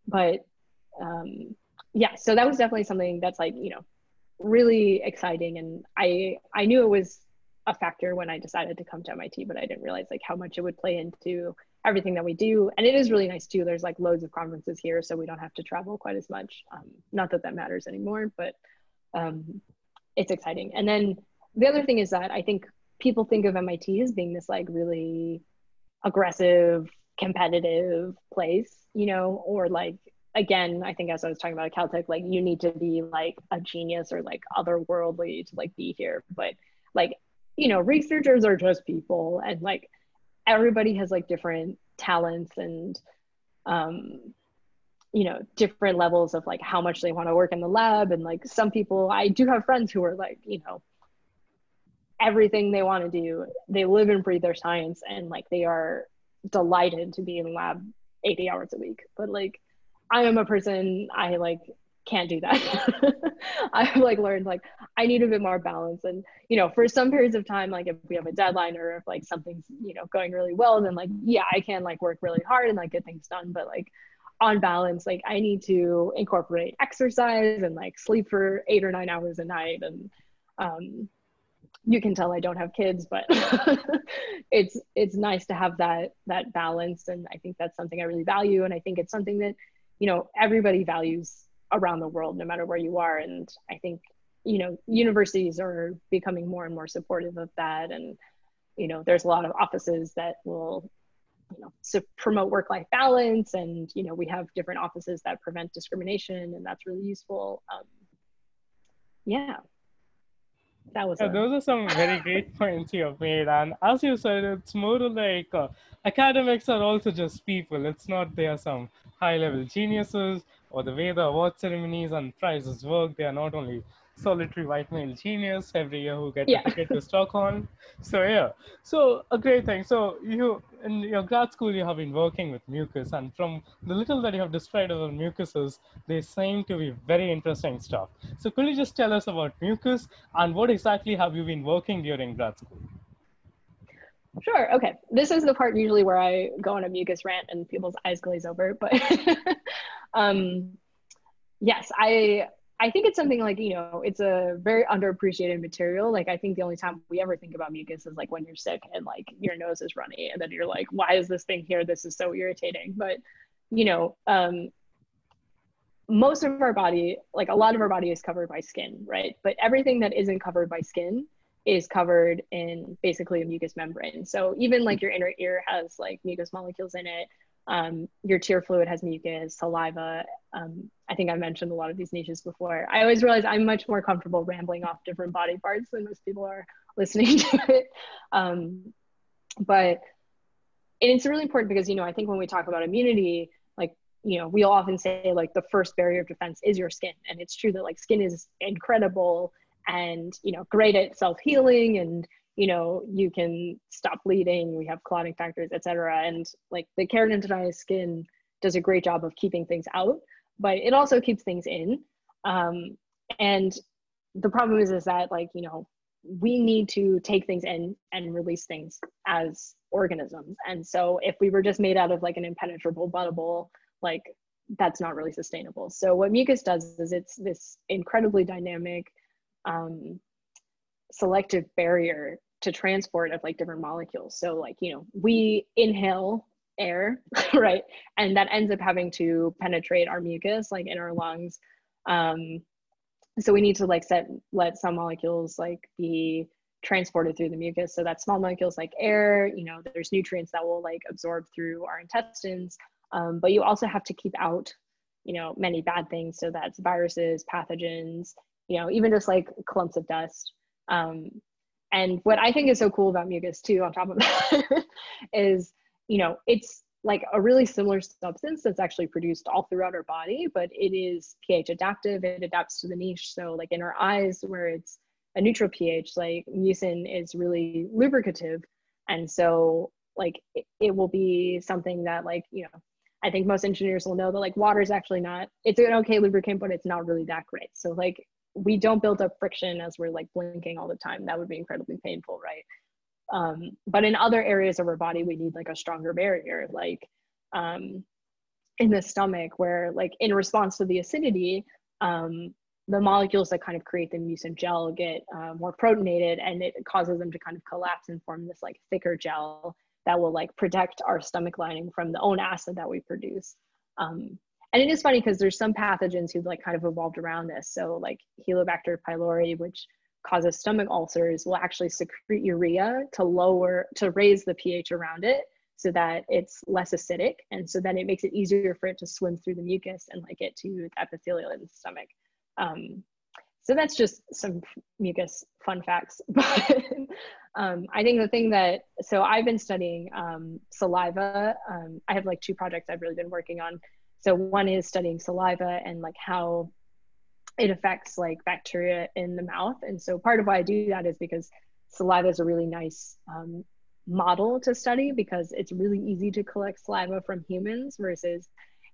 S2: but um yeah so that was definitely something that's like you know really exciting. And i i knew it was a factor when i decided to come to mit but i didn't realize like how much it would play into everything that we do. And it is really nice too. There's like loads of conferences here so we don't have to travel quite as much. Um, not that that matters anymore but um, it's exciting. And then the other thing is that i think people think of mit as being this like really aggressive competitive place you know or like again, I think as I was talking about Caltech, like you need to be like a genius or like otherworldly to like be here. But like, you know, researchers are just people and like everybody has like different talents and um you know different levels of like how much they want to work in the lab. And like some people i do have friends who are like you know everything they want to do. They live and breathe their science and like they are delighted to be in lab 80 hours a week. But like I am a person I like can't do that. I've like learned like I need a bit more balance. And you know for some periods of time like if we have a deadline or if like something's you know going really well then like yeah I can like work really hard and like get things done. But like on balance like I need to incorporate exercise and like sleep for 8 or 9 hours a night. And um you can tell I don't have kids but it's it's nice to have that that balance. And I think that's something I really value. And I think it's something that you know everybody values around the world no matter where you are. And i think you know universities are becoming more and more supportive of that. And you know there's a lot of offices that will you know promote work life balance. And you know we have different offices that prevent discrimination and that's really useful. Um, yeah that was
S1: yeah, those are some very great points you have made and as you said it's more like uh, academics are also just people. It's not they are some high level geniuses or the way the award ceremonies and prizes work. They are not only solitary white male genius every year who get yeah. a ticket to Stockholm. So yeah, so a great thing. So you in your grad school you have been working with mucus, and from the little that you have described about mucuses, they seem to be very interesting stuff. So could you just tell us about mucus and what exactly have you been working during grad school?
S2: Sure. Okay. This is the part usually where I go on a mucus rant and people's eyes glaze over. But um, yes, I I think it's something like you know it's a very underappreciated material. Like I think the only time we ever think about mucus is like when you're sick and like your nose is runny and then you're like, why is this thing here? This is so irritating. But you know, um, most of our body, like a lot of our body, is covered by skin, right? But everything that isn't covered by skin is covered in basically a mucous membrane. So even like your inner ear has like mucus molecules in it. Um, your tear fluid has mucus, saliva. Um, I think I mentioned a lot of these niches before. I always realize I'm much more comfortable rambling off different body parts than most people are listening to it. Um, but and it's really important because you know I think when we talk about immunity, like you know we'll often say like the first barrier of defense is your skin, and it's true that like skin is incredible and you know great at self-healing and you know you can stop bleeding we have clotting factors etc and like the keratinized skin does a great job of keeping things out but it also keeps things in. Um, and the problem is is that like you know we need to take things in and release things as organisms. And so if we were just made out of like an impenetrable bubble like that's not really sustainable. So what mucus does is it's this incredibly dynamic um, selective barrier to transport of like different molecules. So like, you know, we inhale air, right? And that ends up having to penetrate our mucus, like in our lungs. Um, so we need to like set, let some molecules like be transported through the mucus. So that small molecules like air, you know, there's nutrients that will like absorb through our intestines. Um, but you also have to keep out, you know, many bad things. So that's viruses, pathogens, you know, even just like clumps of dust. Um, and what I think is so cool about mucus too, on top of that, is, you know, it's like a really similar substance that's actually produced all throughout our body, but it is pH adaptive. It adapts to the niche. So like in our eyes, where it's a neutral pH, like mucin is really lubricative. And so like it, it will be something that like, you know, I think most engineers will know that like water is actually not, it's an okay lubricant, but it's not really that great. So like we don't build up friction as we're like blinking all the time. That would be incredibly painful, right? Um, but in other areas of our body, we need like a stronger barrier, like um, in the stomach, where like in response to the acidity, um, the molecules that kind of create the mucin gel get uh, more protonated and it causes them to kind of collapse and form this like thicker gel that will like protect our stomach lining from the own acid that we produce. Um, and it is funny because there's some pathogens who've like kind of evolved around this. So like Helicobacter pylori, which causes stomach ulcers, will actually secrete urea to lower, to raise the pH around it so that it's less acidic. And so then it makes it easier for it to swim through the mucus and like get to the epithelial in the stomach. Um, so that's just some mucus fun facts. But um, I think the thing that, so I've been studying um, saliva. Um, I have like two projects I've really been working on. So one is studying saliva and like how it affects like bacteria in the mouth. And so part of why I do that is because saliva is a really nice um, model to study because it's really easy to collect saliva from humans versus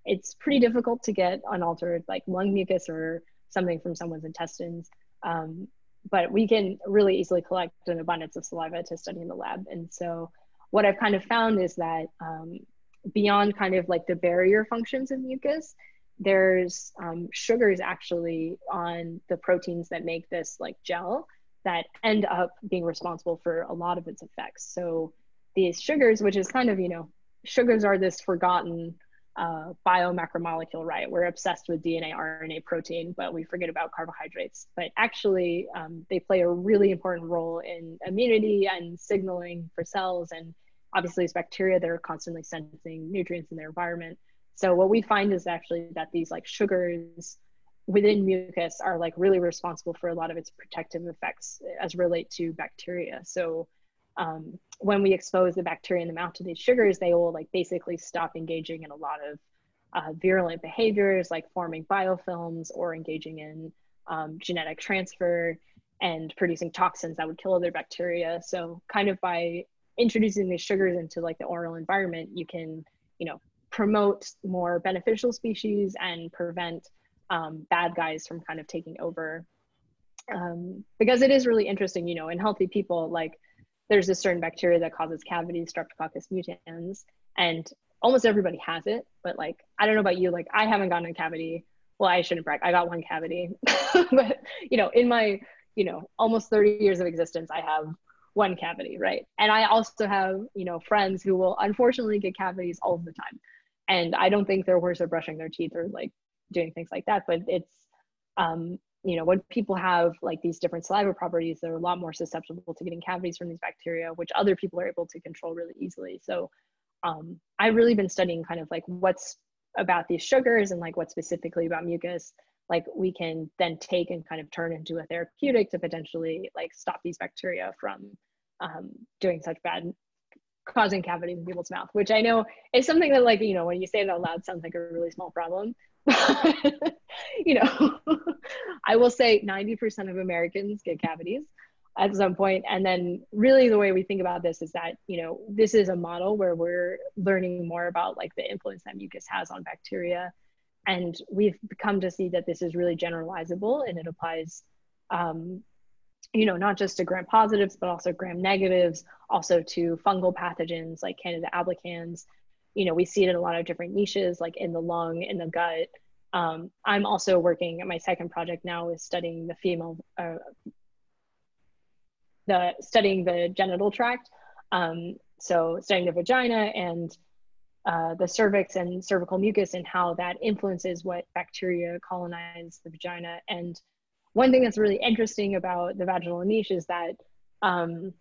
S2: it's pretty difficult to get unaltered like lung mucus or something from someone's intestines. Um, but we can really easily collect an abundance of saliva to study in the lab. And so what I've kind of found is that um, beyond kind of like the barrier functions of mucus, there's um, sugars actually on the proteins that make this like gel that end up being responsible for a lot of its effects. So these sugars, which is kind of, you know, sugars are this forgotten uh, biomacromolecule, right? We're obsessed with DNA, RNA, protein, but we forget about carbohydrates. But actually, um, they play a really important role in immunity and signaling for cells. And obviously, as bacteria, they're constantly sensing nutrients in their environment. So what we find is actually that these like sugars within mucus are like really responsible for a lot of its protective effects as relate to bacteria. So um, when we expose the bacteria in the mouth to these sugars, they will like basically stop engaging in a lot of uh, virulent behaviors like forming biofilms or engaging in um, genetic transfer and producing toxins that would kill other bacteria. So kind of by introducing these sugars into like the oral environment, you can, you know, promote more beneficial species and prevent um, bad guys from kind of taking over. Um, because it is really interesting, you know, in healthy people, like there's a certain bacteria that causes cavities, Streptococcus mutans, and almost everybody has it. But like, I don't know about you, like I haven't gotten a cavity. Well, I shouldn't brag. I got one cavity, but you know, in my you know almost 30 years of existence, I have one cavity, right? And I also have you know friends who will unfortunately get cavities all the time, and I don't think they're worse at brushing their teeth or like doing things like that. But it's um, you know, when people have like these different saliva properties, they're a lot more susceptible to getting cavities from these bacteria, which other people are able to control really easily. So um, I've really been studying kind of like what's about these sugars and like what specifically about mucus, like we can then take and kind of turn into a therapeutic to potentially like stop these bacteria from um, doing such bad causing cavities in people's mouth, which I know is something that like, you know, when you say it out loud sounds like a really small problem. you know, I will say 90% of Americans get cavities at some point. And then really the way we think about this is that, you know, this is a model where we're learning more about like the influence that mucus has on bacteria. And we've come to see that this is really generalizable and it applies um, you know, not just to gram positives, but also gram negatives, also to fungal pathogens like Candida albicans. You know, we see it in a lot of different niches, like in the lung, in the gut. Um, I'm also working, at my second project now is studying the female, uh, the studying the genital tract. Um, so studying the vagina and uh, the cervix and cervical mucus and how that influences what bacteria colonize the vagina and one thing that's really interesting about the vaginal niche is that um,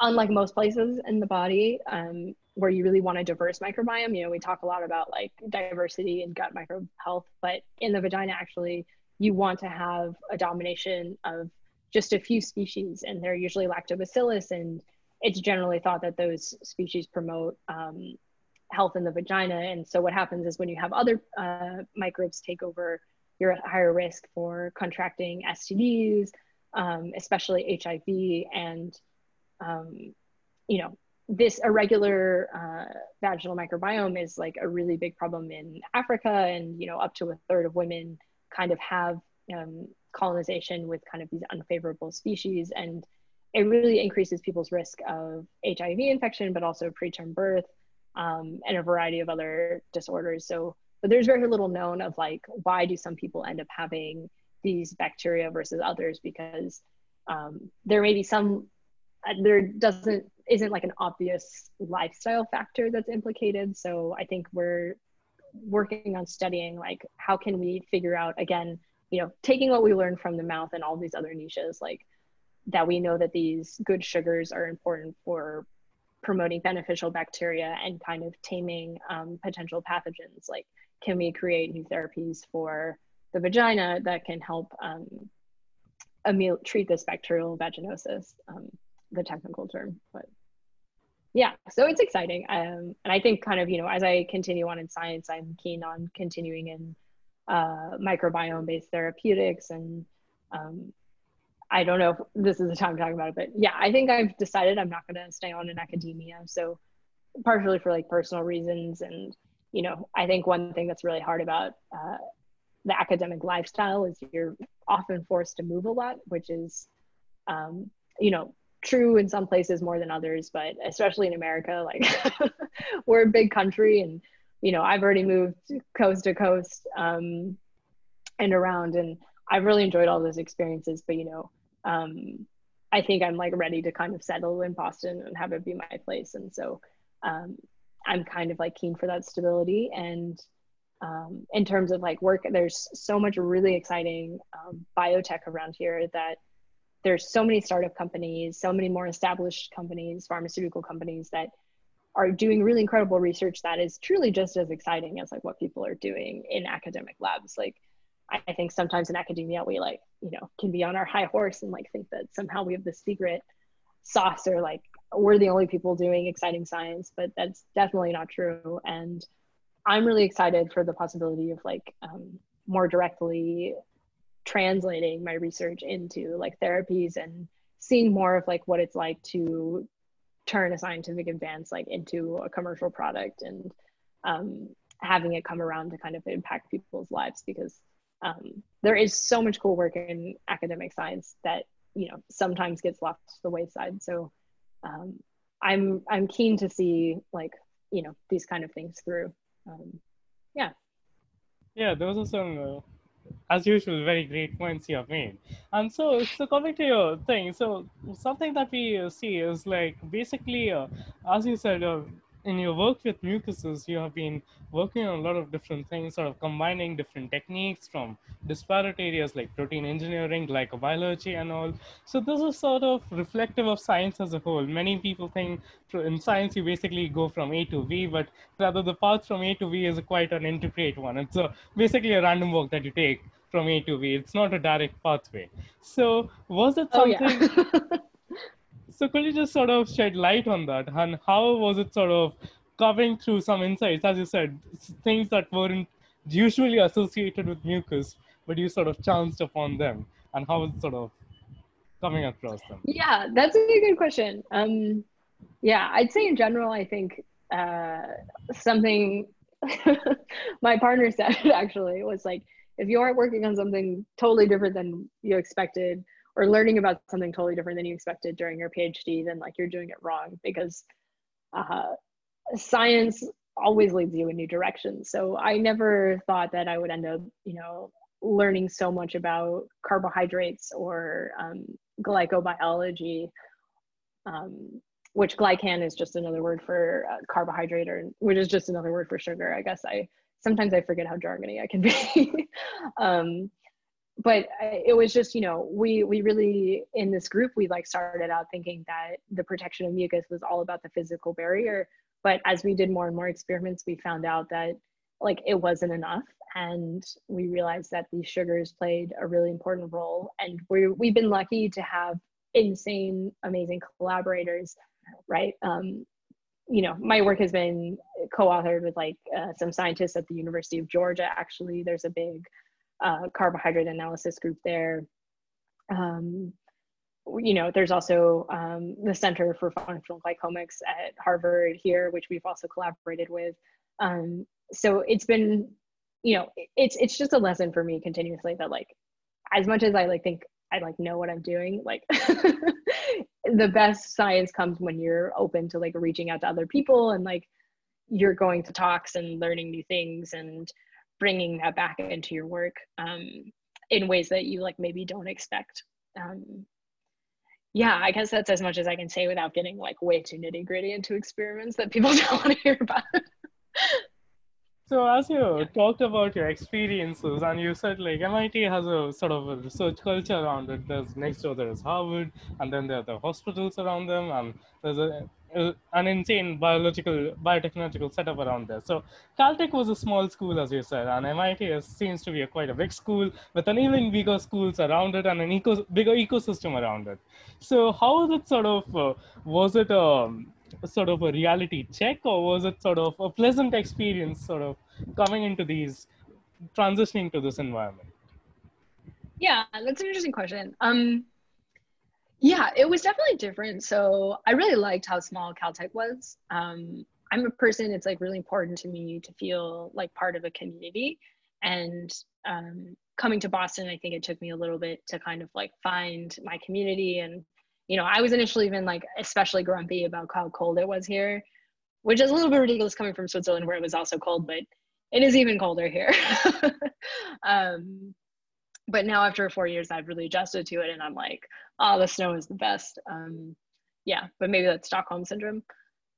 S2: unlike most places in the body um, where you really want a diverse microbiome, you know, we talk a lot about like diversity and gut microbe health, but in the vagina, actually, you want to have a domination of just a few species, and they're usually lactobacillus, and it's generally thought that those species promote um, health in the vagina. And so what happens is when you have other uh, microbes take over, you're at higher risk for contracting STDs, um, especially HIV, and um, you know this irregular uh, vaginal microbiome is like a really big problem in Africa, and you know up to a third of women kind of have um, colonization with kind of these unfavorable species, and it really increases people's risk of HIV infection, but also preterm birth um, and a variety of other disorders. So, but there's very little known of like why do some people end up having these bacteria versus others because um, there may be some uh, there doesn't isn't like an obvious lifestyle factor that's implicated. So I think we're working on studying like how can we figure out again you know taking what we learned from the mouth and all these other niches like that we know that these good sugars are important for promoting beneficial bacteria and kind of taming um, potential pathogens. Like, can we create new therapies for the vagina that can help um, amel- treat this bacterial vaginosis, um, the technical term. But yeah, so it's exciting. Um, and I think kind of, you know, as I continue on in science, I'm keen on continuing in uh, microbiome based therapeutics and um, I don't know if this is the time to talk about it, but yeah, I think I've decided I'm not going to stay on in academia. So, partially for like personal reasons, and you know, I think one thing that's really hard about uh, the academic lifestyle is you're often forced to move a lot, which is, um, you know, true in some places more than others, but especially in America, like we're a big country, and you know, I've already moved coast to coast um, and around, and I've really enjoyed all those experiences. But you know, um, I think I'm like ready to kind of settle in Boston and have it be my place. And so um, I'm kind of like keen for that stability. And um, in terms of like work, there's so much really exciting um, biotech around here that there's so many startup companies, so many more established companies, pharmaceutical companies that are doing really incredible research that is truly just as exciting as like what people are doing in academic labs. Like I think sometimes in academia we like, you know, can be on our high horse and like think that somehow we have the secret sauce or like we're the only people doing exciting science, but that's definitely not true. And I'm really excited for the possibility of like um, more directly translating my research into like therapies and seeing more of like what it's like to turn a scientific advance like into a commercial product and um, having it come around to kind of impact people's lives because um, there is so much cool work in academic science that you know sometimes gets left to the wayside so um, i'm i'm keen to see like you know these kind of things through. Um, yeah.
S1: Yeah those are some uh, as usual very great points you have made. And so so coming to your thing so something that we see is like basically uh, as you said uh, in your work with mucuses, you have been working on a lot of different things, sort of combining different techniques from disparate areas like protein engineering, glycobiology, and all. So this is sort of reflective of science as a whole. Many people think in science you basically go from A to V, but rather the path from A to V is quite an intricate one. It's a, basically a random walk that you take from A to V. It's not a direct pathway. So was it something? Oh, yeah. So could you just sort of shed light on that and how was it sort of covering through some insights, as you said, things that weren't usually associated with mucus, but you sort of chanced upon them, and how was it sort of coming across them?
S2: Yeah, that's a good question. Um, yeah, I'd say in general, I think uh, something my partner said actually was like, if you aren't working on something totally different than you expected, or learning about something totally different than you expected during your PhD, then like you're doing it wrong because uh, science always leads you in new directions. So I never thought that I would end up, you know, learning so much about carbohydrates or um, glycobiology, um, which glycan is just another word for uh, carbohydrate, or which is just another word for sugar. I guess I sometimes I forget how jargony I can be. um, but it was just you know we we really in this group we like started out thinking that the protection of mucus was all about the physical barrier. But as we did more and more experiments we found out that like it wasn't enough. And we realized that these sugars played a really important role. And we we've been lucky to have insane amazing collaborators right? Um, you know my work has been co-authored with like uh, some scientists at the university of georgia actually. There's a big uh, carbohydrate analysis group there. Um, you know there's also um, the center for functional glycomics at harvard here which we've also collaborated with. Um, so it's been you know it's it's just a lesson for me continuously that like as much as i like think i like know what i'm doing like the best science comes when you're open to like reaching out to other people and like you're going to talks and learning new things and bringing that back into your work um, in ways that you like maybe don't expect um, yeah i guess that's as much as i can say without getting like way too nitty gritty into experiments that people don't want to hear about
S1: so as you talked about your experiences and you said like MIT has a sort of a research culture around it. There's next door there is Harvard and then there are the hospitals around them and there's a, an insane biological biotechnological setup around there. So Caltech was a small school as you said and MIT is, seems to be a quite a big school with an even bigger schools around it and an eco, bigger ecosystem around it. So how was it sort of uh, was it um, sort of a reality check or was it sort of a pleasant experience sort of coming into these transitioning to this environment
S2: yeah that's an interesting question um yeah it was definitely different. So i really liked how small caltech was. Um i'm a person it's like really important to me to feel like part of a community. And um coming to boston i think it took me a little bit to kind of like find my community. And you know, I was initially even like especially grumpy about how cold it was here, which is a little bit ridiculous coming from Switzerland where it was also cold, but it is even colder here. um, but now after four years, I've really adjusted to it and I'm like, oh, the snow is the best. Um, yeah, but maybe that's Stockholm syndrome.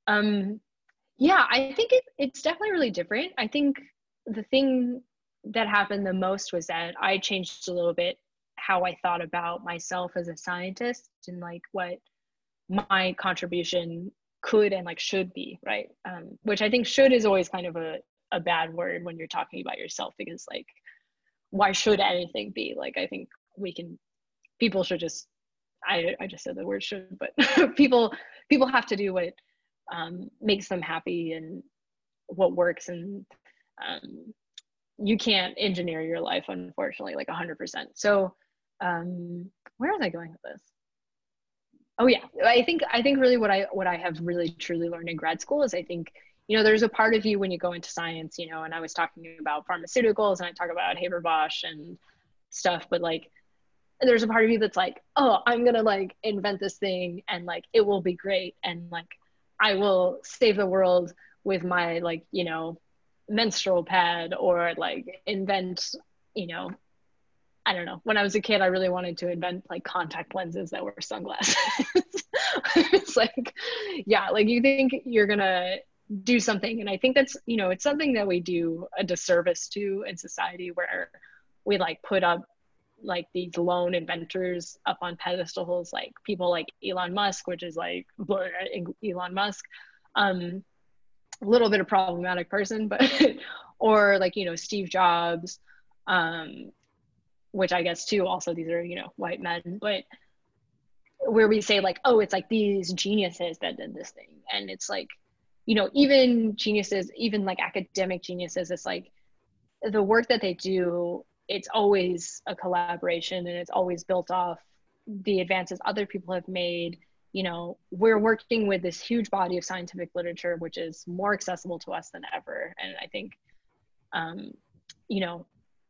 S2: Um, yeah, I think it, it's definitely really different. I think the thing that happened the most was that I changed a little bit how I thought about myself as a scientist and like what my contribution could and like should be, right? Um, which I think should is always kind of a, a bad word when you're talking about yourself because like why should anything be? Like I think we can people should just I, I just said the word should, but people people have to do what um, makes them happy and what works and um, you can't engineer your life unfortunately like 100% so um, where was I going with this? Oh yeah, I think I think really what I what I have really truly learned in grad school is I think you know there's a part of you when you go into science, you know, and I was talking about pharmaceuticals and I talk about Haber Bosch and stuff, but like there's a part of you that's like, oh, I'm gonna like invent this thing and like it will be great and like I will save the world with my like you know menstrual pad or like invent you know I don't know. When I was a kid, I really wanted to invent like contact lenses that were sunglasses. it's like, yeah, like you think you're gonna do something, and I think that's you know it's something that we do a disservice to in society where we like put up like these lone inventors up on pedestals, like people like Elon Musk, which is like Elon Musk, um, a little bit of problematic person, but or like you know Steve Jobs, um, which I guess too, also these are, you know, white men, but where we say like, oh, it's like these geniuses that did this thing. And it's like, you know, even geniuses, even like academic geniuses, it's like the work that they do, it's always a collaboration and it's always built off the advances other people have made. You know, we're working with this huge body of scientific literature, which is more accessible to us than ever. And I think, um, you know,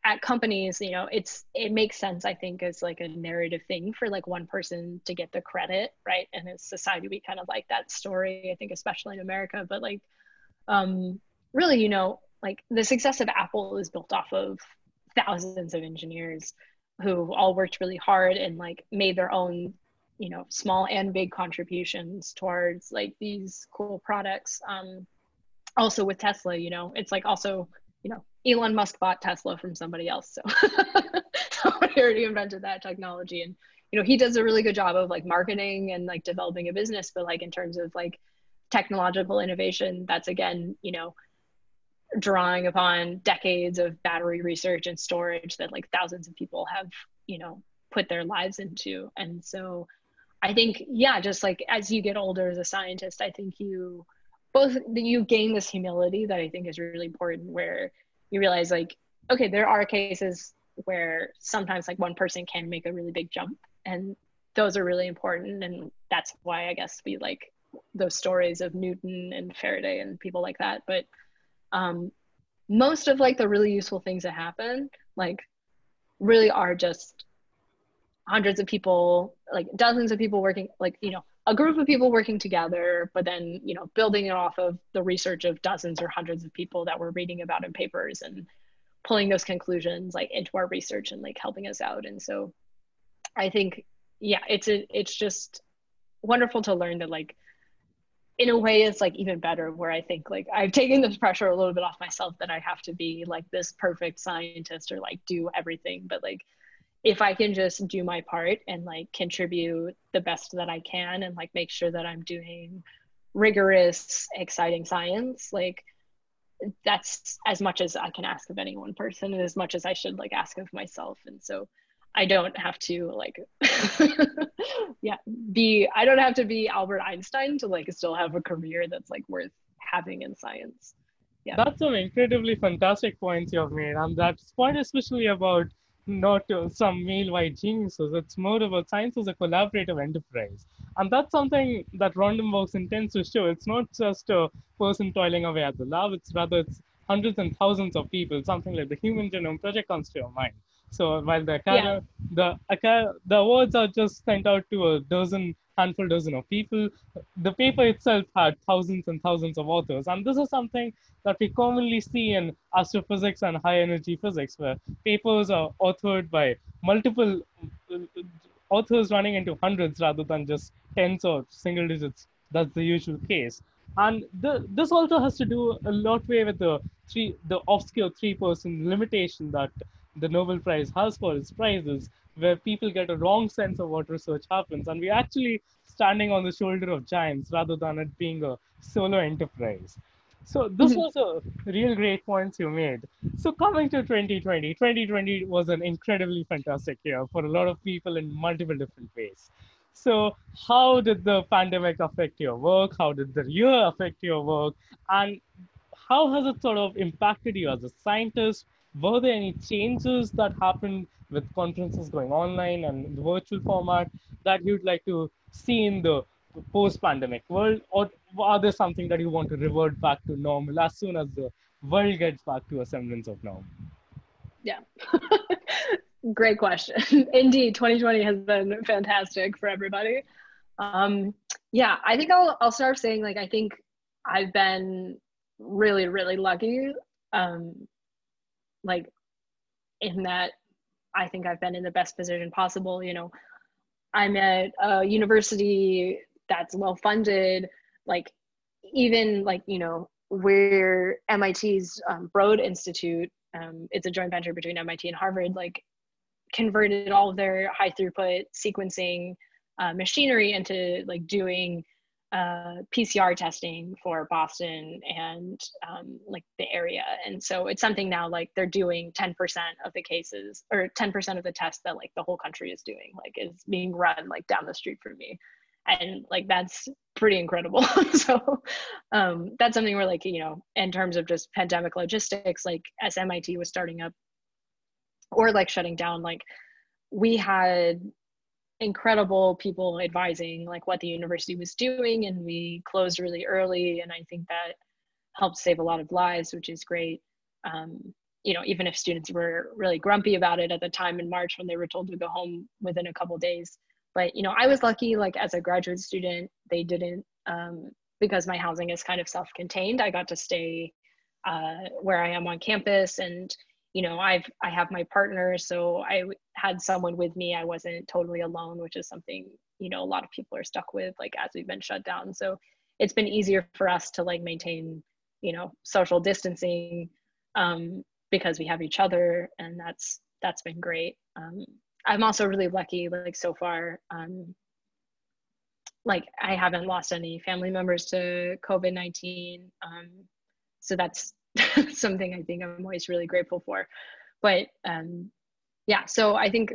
S2: at companies you know it's it makes sense i think as like a narrative thing for like one person to get the credit right? And as society we kind of like that story i think especially in america. But like um really you know like the success of apple is built off of thousands of engineers who all worked really hard and like made their own you know small and big contributions towards like these cool products. Um also with tesla you know it's like also you know Elon Musk bought Tesla from somebody else. So, so he already invented that technology and you know he does a really good job of like marketing and like developing a business but like in terms of like technological innovation that's again you know drawing upon decades of battery research and storage that like thousands of people have you know put their lives into and so i think yeah just like as you get older as a scientist i think you both you gain this humility that i think is really important where you realize like okay there are cases where sometimes like one person can make a really big jump and those are really important and that's why i guess we like those stories of newton and faraday and people like that. But um, most of like the really useful things that happen like really are just hundreds of people like dozens of people working like you know a group of people working together but then you know building it off of the research of dozens or hundreds of people that we're reading about in papers and pulling those conclusions like into our research and like helping us out. And so i think yeah it's a, it's just wonderful to learn that like in a way it's like even better where i think like i've taken this pressure a little bit off myself that i have to be like this perfect scientist or like do everything. But like if i can just do my part and like contribute the best that i can and like make sure that i'm doing rigorous exciting science like that's as much as i can ask of any one person and as much as i should like ask of myself and so I don't have to like yeah, be I don't have to be Albert Einstein to like still have a career that's like worth having in science.
S1: Yeah. That's some incredibly fantastic points you've made. And that's point especially about not uh, some male-white geniuses. It's more about science as a collaborative enterprise. And that's something that Random Walks intends to show. It's not just a person toiling away at the lab, it's rather it's hundreds and thousands of people, something like the Human Genome Project comes to your mind. So while the yeah. the the awards are just sent out to a dozen handful dozen of people, the paper itself had thousands and thousands of authors, and this is something that we commonly see in astrophysics and high energy physics, where papers are authored by multiple uh, authors running into hundreds rather than just tens or single digits. That's the usual case. And the, this also has to do a lot way with the three, the obscure three person limitation that the Nobel Prize has for its prizes, where people get a wrong sense of what research happens. And we're actually standing on the shoulder of giants rather than it being a solo enterprise. So this mm-hmm. was a real great points you made. So coming to 2020, 2020 was an incredibly fantastic year for a lot of people in multiple different ways. So how did the pandemic affect your work? How did the year affect your work? And how has it sort of impacted you as a scientist? Were there any changes that happened with conferences going online and the virtual format that you'd like to see in the post-pandemic world? Or are there something that you want to revert back to normal as soon as the world gets back to a semblance of normal
S2: yeah. Great question. Indeed 2020 has been fantastic for everybody. Um, yeah i think I'll, I'll start saying like i think i've been really really lucky. Um, like in that I think I've been in the best position possible. You know, I'm at a university that's well funded, like even like, you know, where MIT's um, Broad Institute, um, it's a joint venture between MIT and Harvard, like converted all of their high throughput sequencing uh, machinery into like doing uh, PCR testing for Boston and um, like the area. And so it's something now like they're doing 10% of the cases or 10% of the tests that like the whole country is doing, like is being run like down the street from me. And like that's pretty incredible. so um, that's something where like, you know, in terms of just pandemic logistics, like as MIT was starting up or like shutting down, like we had incredible people advising like what the university was doing and we closed really early and i think that helped save a lot of lives which is great. Um, you know even if students were really grumpy about it at the time in march when they were told to go home within a couple days. But you know i was lucky like as a graduate student they didn't um, because my housing is kind of self-contained i got to stay uh, where i am on campus and you know i've i have my partner so i had someone with me i wasn't totally alone which is something you know a lot of people are stuck with like as we've been shut down so it's been easier for us to like maintain you know social distancing um, because we have each other and that's that's been great um, I'm also really lucky, like so far. Um, like I haven't lost any family members to COVID nineteen, um, so that's something I think I'm always really grateful for. But um, yeah, so I think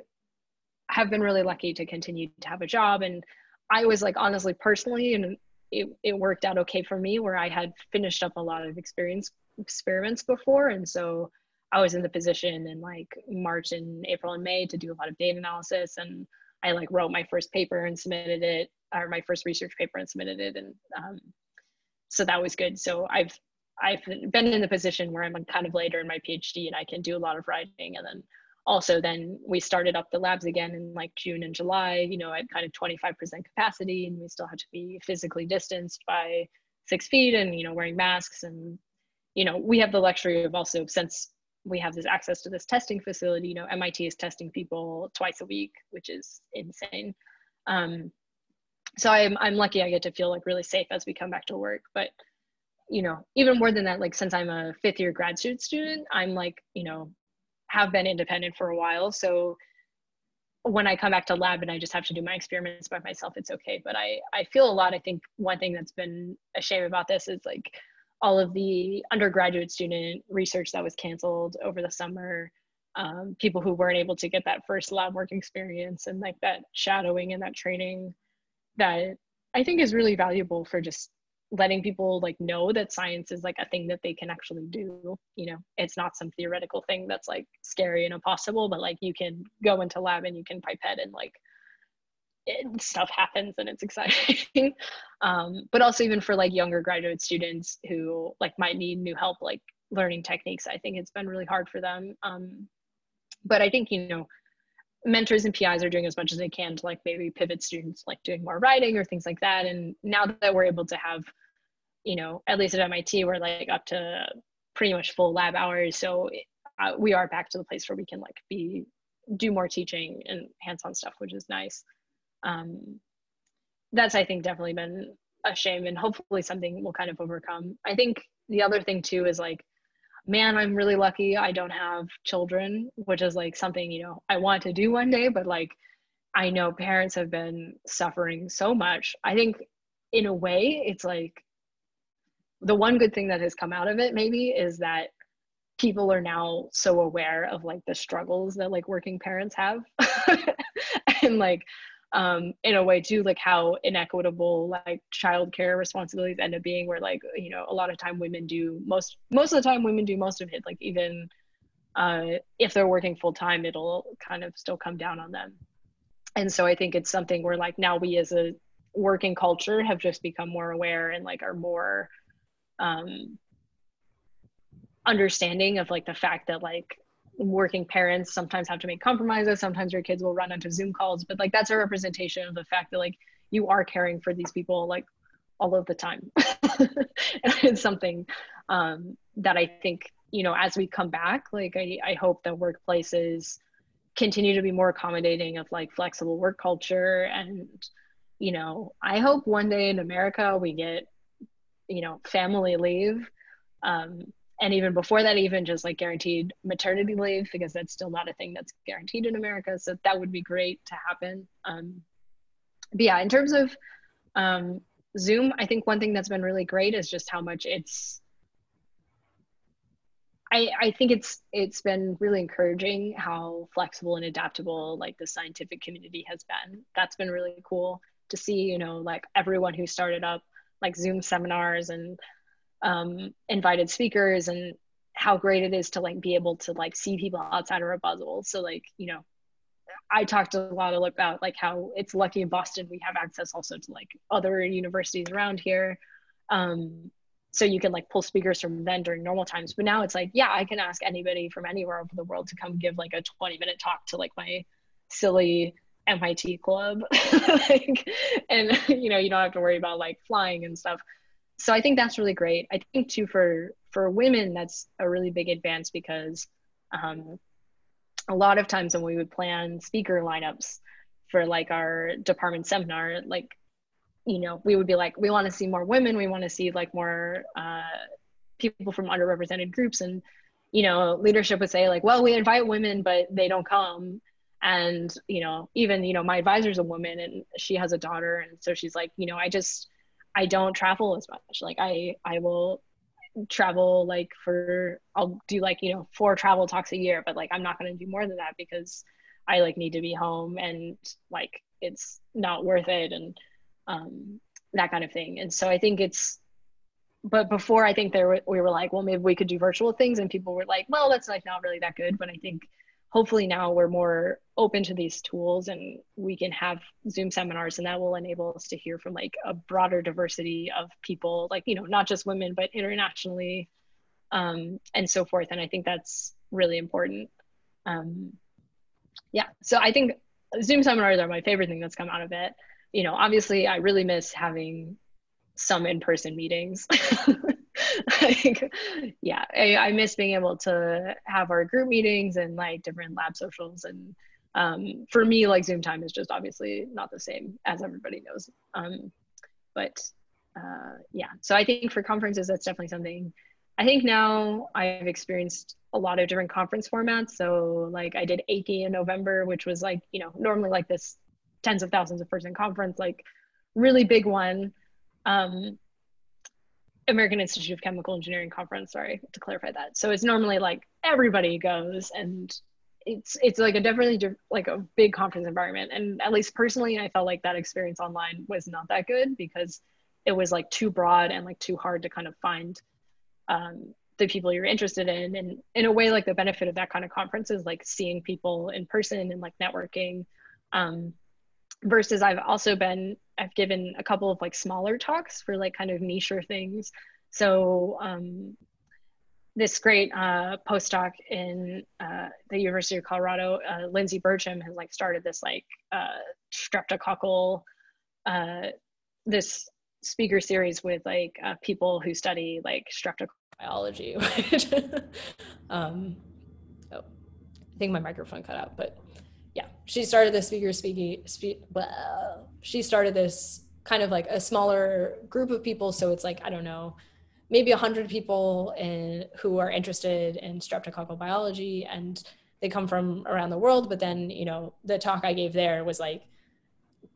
S2: have been really lucky to continue to have a job, and I was like honestly personally, and it it worked out okay for me where I had finished up a lot of experience experiments before, and so I was in the position in like March and April and May to do a lot of data analysis. And I like wrote my first paper and submitted it or my first research paper and submitted it. And um, so that was good. So I've I've been in the position where I'm kind of later in my PhD and I can do a lot of writing and then also then we started up the labs again in like June and July you know at kind of 25% capacity and we still had to be physically distanced by six feet and you know wearing masks and you know we have the luxury of also since we have this access to this testing facility. You know, MIT is testing people twice a week, which is insane. Um, so I'm I'm lucky I get to feel like really safe as we come back to work. But you know, even more than that, like since I'm a fifth year grad student I'm like you know have been independent for a while. So when I come back to lab and I just have to do my experiments by myself, it's okay. But I I feel a lot. I think one thing that's been a shame about this is like all of the undergraduate student research that was canceled over the summer um, people who weren't able to get that first lab work experience and like that shadowing and that training that i think is really valuable for just letting people like know that science is like a thing that they can actually do you know? It's not some theoretical thing that's like scary and impossible but like you can go into lab and you can pipette and like it, stuff happens and it's exciting. Um, but also even for like younger graduate students who like might need new help like learning techniques i think it's been really hard for them. Um, but i think you know mentors and pis are doing as much as they can to like maybe pivot students like doing more writing or things like that. And now that we're able to have you know at least at mit we're like up to pretty much full lab hours. So uh, we are back to the place where we can like be do more teaching and hands-on stuff which is nice. Um, that's I think definitely been a shame and hopefully something we'll kind of overcome. I think the other thing too is like, man, I'm really lucky I don't have children, which is like something, you know, I want to do one day, but like I know parents have been suffering so much. I think in a way it's like the one good thing that has come out of it maybe is that people are now so aware of like the struggles that like working parents have and like um, in a way too, like how inequitable like childcare responsibilities end up being, where like you know a lot of time women do most most of the time women do most of it. Like even uh, if they're working full time, it'll kind of still come down on them. And so I think it's something where like now we as a working culture have just become more aware and like are more um, understanding of like the fact that like working parents sometimes have to make compromises. Sometimes your kids will run into zoom calls but like that's a representation of the fact that like you are caring for these people like all of the time. And it's something um, that i think you know as we come back like I, I hope that workplaces continue to be more accommodating of like flexible work culture. And you know i hope one day in america we get you know family leave. Um, and even before that even just like guaranteed maternity leave because that's still not a thing that's guaranteed in america. So that would be great to happen. Um, but yeah in terms of um, zoom i think one thing that's been really great is just how much it's I, I think it's it's been really encouraging how flexible and adaptable like the scientific community has been. That's been really cool to see you know like everyone who started up like zoom seminars and um, invited speakers and how great it is to like be able to like see people outside of a bubble. So like, you know, I talked a lot about like how it's lucky in Boston we have access also to like other universities around here. Um, so you can like pull speakers from then during normal times. But now it's like, yeah, I can ask anybody from anywhere over the world to come give like a 20 minute talk to like my silly MIT club. like, and you know, you don't have to worry about like flying and stuff so I think that's really great. I think too for for women that's a really big advance because um, a lot of times when we would plan speaker lineups for like our department seminar, like you know we would be like we want to see more women, we want to see like more uh, people from underrepresented groups, and you know leadership would say like well we invite women but they don't come. And you know even you know my advisor's a woman and she has a daughter. And so she's like you know i just i don't travel as much. Like i i will travel like for i'll do like you know four travel talks a year but like i'm not going to do more than that because i like need to be home and like it's not worth it and um that kind of thing. And so i think it's but before i think there were, we were like well maybe we could do virtual things and people were like well that's like not really that good. But i think hopefully now we're more open to these tools and we can have zoom seminars and that will enable us to hear from like a broader diversity of people like you know not just women but internationally um, and so forth. And i think that's really important. Um, yeah so i think zoom seminars are my favorite thing that's come out of it. You know obviously i really miss having some in-person meetings like, yeah, I, I, miss being able to have our group meetings and like different lab socials. And um, for me, like Zoom time is just obviously not the same as everybody knows. Um, but uh, yeah, so I think for conferences, that's definitely something. I think now I've experienced a lot of different conference formats. So like I did AIChE in November, which was like, you know, normally like this tens of thousands of person conference, like really big one. Um, American Institute of Chemical Engineering conference. Sorry to clarify that. So it's normally like everybody goes, and it's it's like a definitely like a big conference environment. And at least personally, I felt like that experience online was not that good because it was like too broad and like too hard to kind of find um, the people you're interested in. And in a way, like the benefit of that kind of conference is like seeing people in person and like networking. Um, versus I've also been I've given a couple of like smaller talks for like kind of niche things. So um, this great uh, postdoc in uh, the University of Colorado, uh, Lindsay Burcham, has like started this like uh, streptococcal uh, this speaker series with like uh, people who study like streptococcal biology. um, oh, I think my microphone cut out, but yeah, she started the speaker speaking. Spe- she started this kind of like a smaller group of people. So it's like I don't know, maybe a hundred people in who are interested in streptococcal biology, and they come from around the world. But then you know, the talk I gave there was like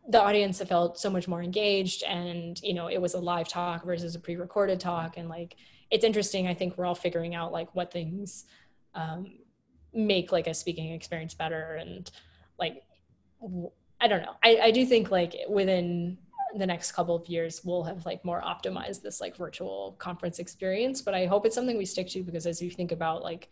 S2: the audience felt so much more engaged and you know it was a live talk versus a pre-recorded talk and like it's interesting i think we're all figuring out like what things um, make like a speaking experience better and like I don't know. I, I do think like within the next couple of years we'll have like more optimized this like virtual conference experience. But i hope it's something we stick to because as you think about like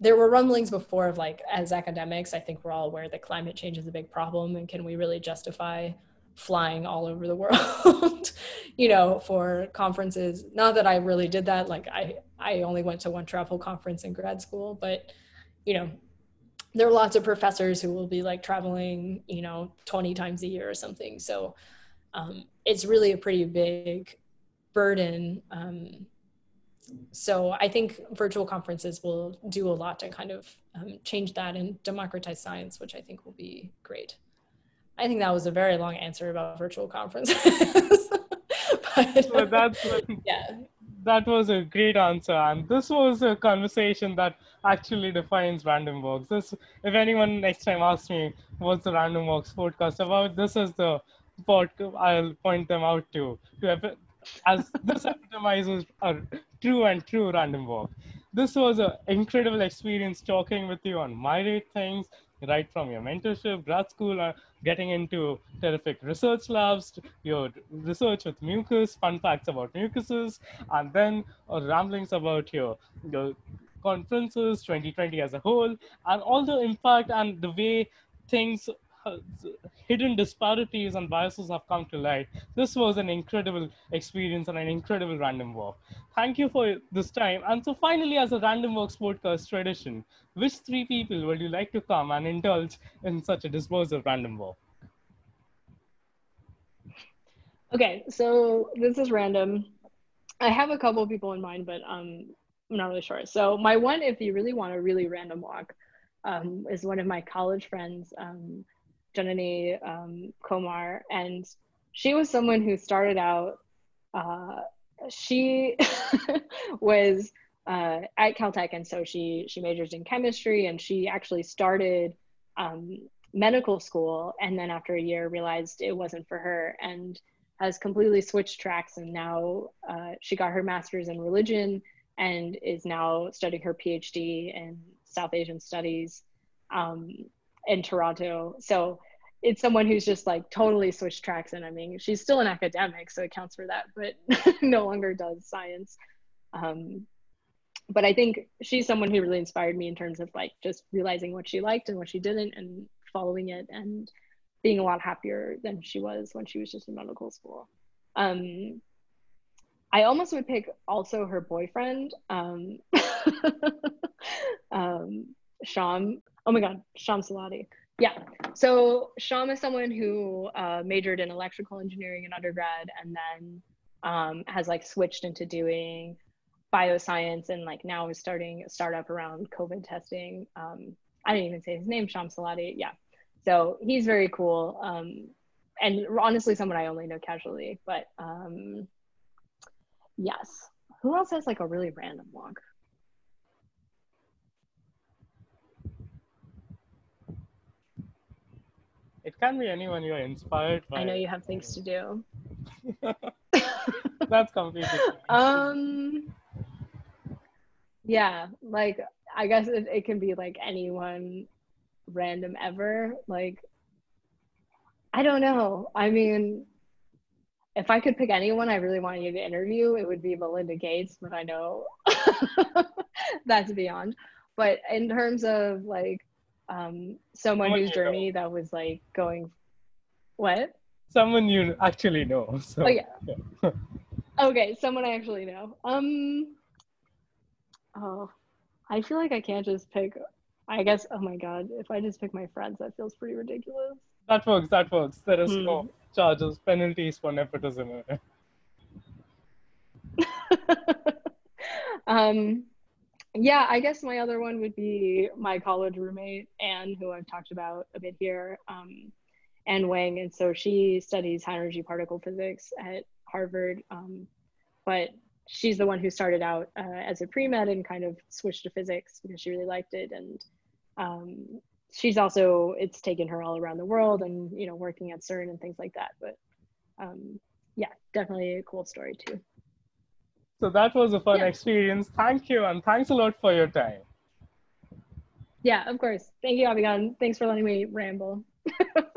S2: there were rumblings before of like as academics i think we're all aware that climate change is a big problem. And can we really justify flying all over the world you know for conferences? Not that i really did that. Like i i only went to one travel conference in grad school but you know there are lots of professors who will be like traveling, you know, 20 times a year or something. So um, it's really a pretty big burden. Um, so I think virtual conferences will do a lot to kind of um, change that and democratize science, which I think will be great. I think that was a very long answer about virtual conferences. but,
S1: yeah that was a great answer. And this was a conversation that actually defines Random Walks. This, if anyone next time asks me what's the Random Walks podcast about, this is the podcast I'll point them out to. to as this epitomizes a true and true random walk. This was an incredible experience talking with you on my rate things, right from your mentorship, grad school, uh, getting into terrific research labs, your research with mucus, fun facts about mucuses, and then uh, ramblings about your, your conferences, 2020 as a whole, and all the impact and the way things hidden disparities and biases have come to light. This was an incredible experience and an incredible random walk. Thank you for this time. And so finally, as a random walks podcast tradition, which three people would you like to come and indulge in such a disposal random walk?
S2: Okay, so this is random. I have a couple of people in mind, but um, I'm not really sure. So my one, if you really want a really random walk, um, is one of my college friends. Um, Janani um, Komar, and she was someone who started out. Uh, she was uh, at Caltech, and so she she majored in chemistry, and she actually started um, medical school, and then after a year realized it wasn't for her and has completely switched tracks. And now uh, she got her master's in religion and is now studying her PhD in South Asian studies um, in Toronto. So it's someone who's just like totally switched tracks. And I mean, she's still an academic, so it counts for that, but no longer does science. Um, but I think she's someone who really inspired me in terms of like just realizing what she liked and what she didn't and following it and being a lot happier than she was when she was just in medical school. Um, I almost would pick also her boyfriend, um, um, Sham. Oh my God, Sham Salati. Yeah. So Sham is someone who uh, majored in electrical engineering in undergrad and then um, has like switched into doing bioscience and like now is starting a startup around COVID testing. Um, I didn't even say his name, Sham Salati. Yeah. So he's very cool. Um, and honestly, someone I only know casually, but um, yes. Who else has like a really random walk?
S1: It can be anyone you're inspired by.
S2: I know you have things to do.
S1: That's completely.
S2: um. Yeah, like I guess it, it can be like anyone random ever. Like I don't know. I mean, if I could pick anyone I really wanted you to interview, it would be Melinda Gates, but I know that's beyond. But in terms of like um, someone
S1: Someone
S2: whose journey that was like going, what?
S1: Someone you actually know. So.
S2: Oh yeah. Okay, someone I actually know. Um. Oh, I feel like I can't just pick. I guess. Oh my god, if I just pick my friends, that feels pretty ridiculous.
S1: That works. That works. There is
S2: Hmm.
S1: no charges, penalties for nepotism.
S2: um, yeah, I guess my other one would be my college roommate, Anne, who I've talked about a bit here, um, Anne Wang. And so she studies high energy particle physics at Harvard. Um, but she's the one who started out uh, as a pre med and kind of switched to physics because she really liked it. And um, she's also, it's taken her all around the world and, you know, working at CERN and things like that. But um, yeah, definitely a cool story too.
S1: So that was a fun
S2: Yeah.
S1: experience. Thank you, and thanks a lot for your time.
S2: Yeah, of course. Thank you, Abigail. Thanks for letting me ramble.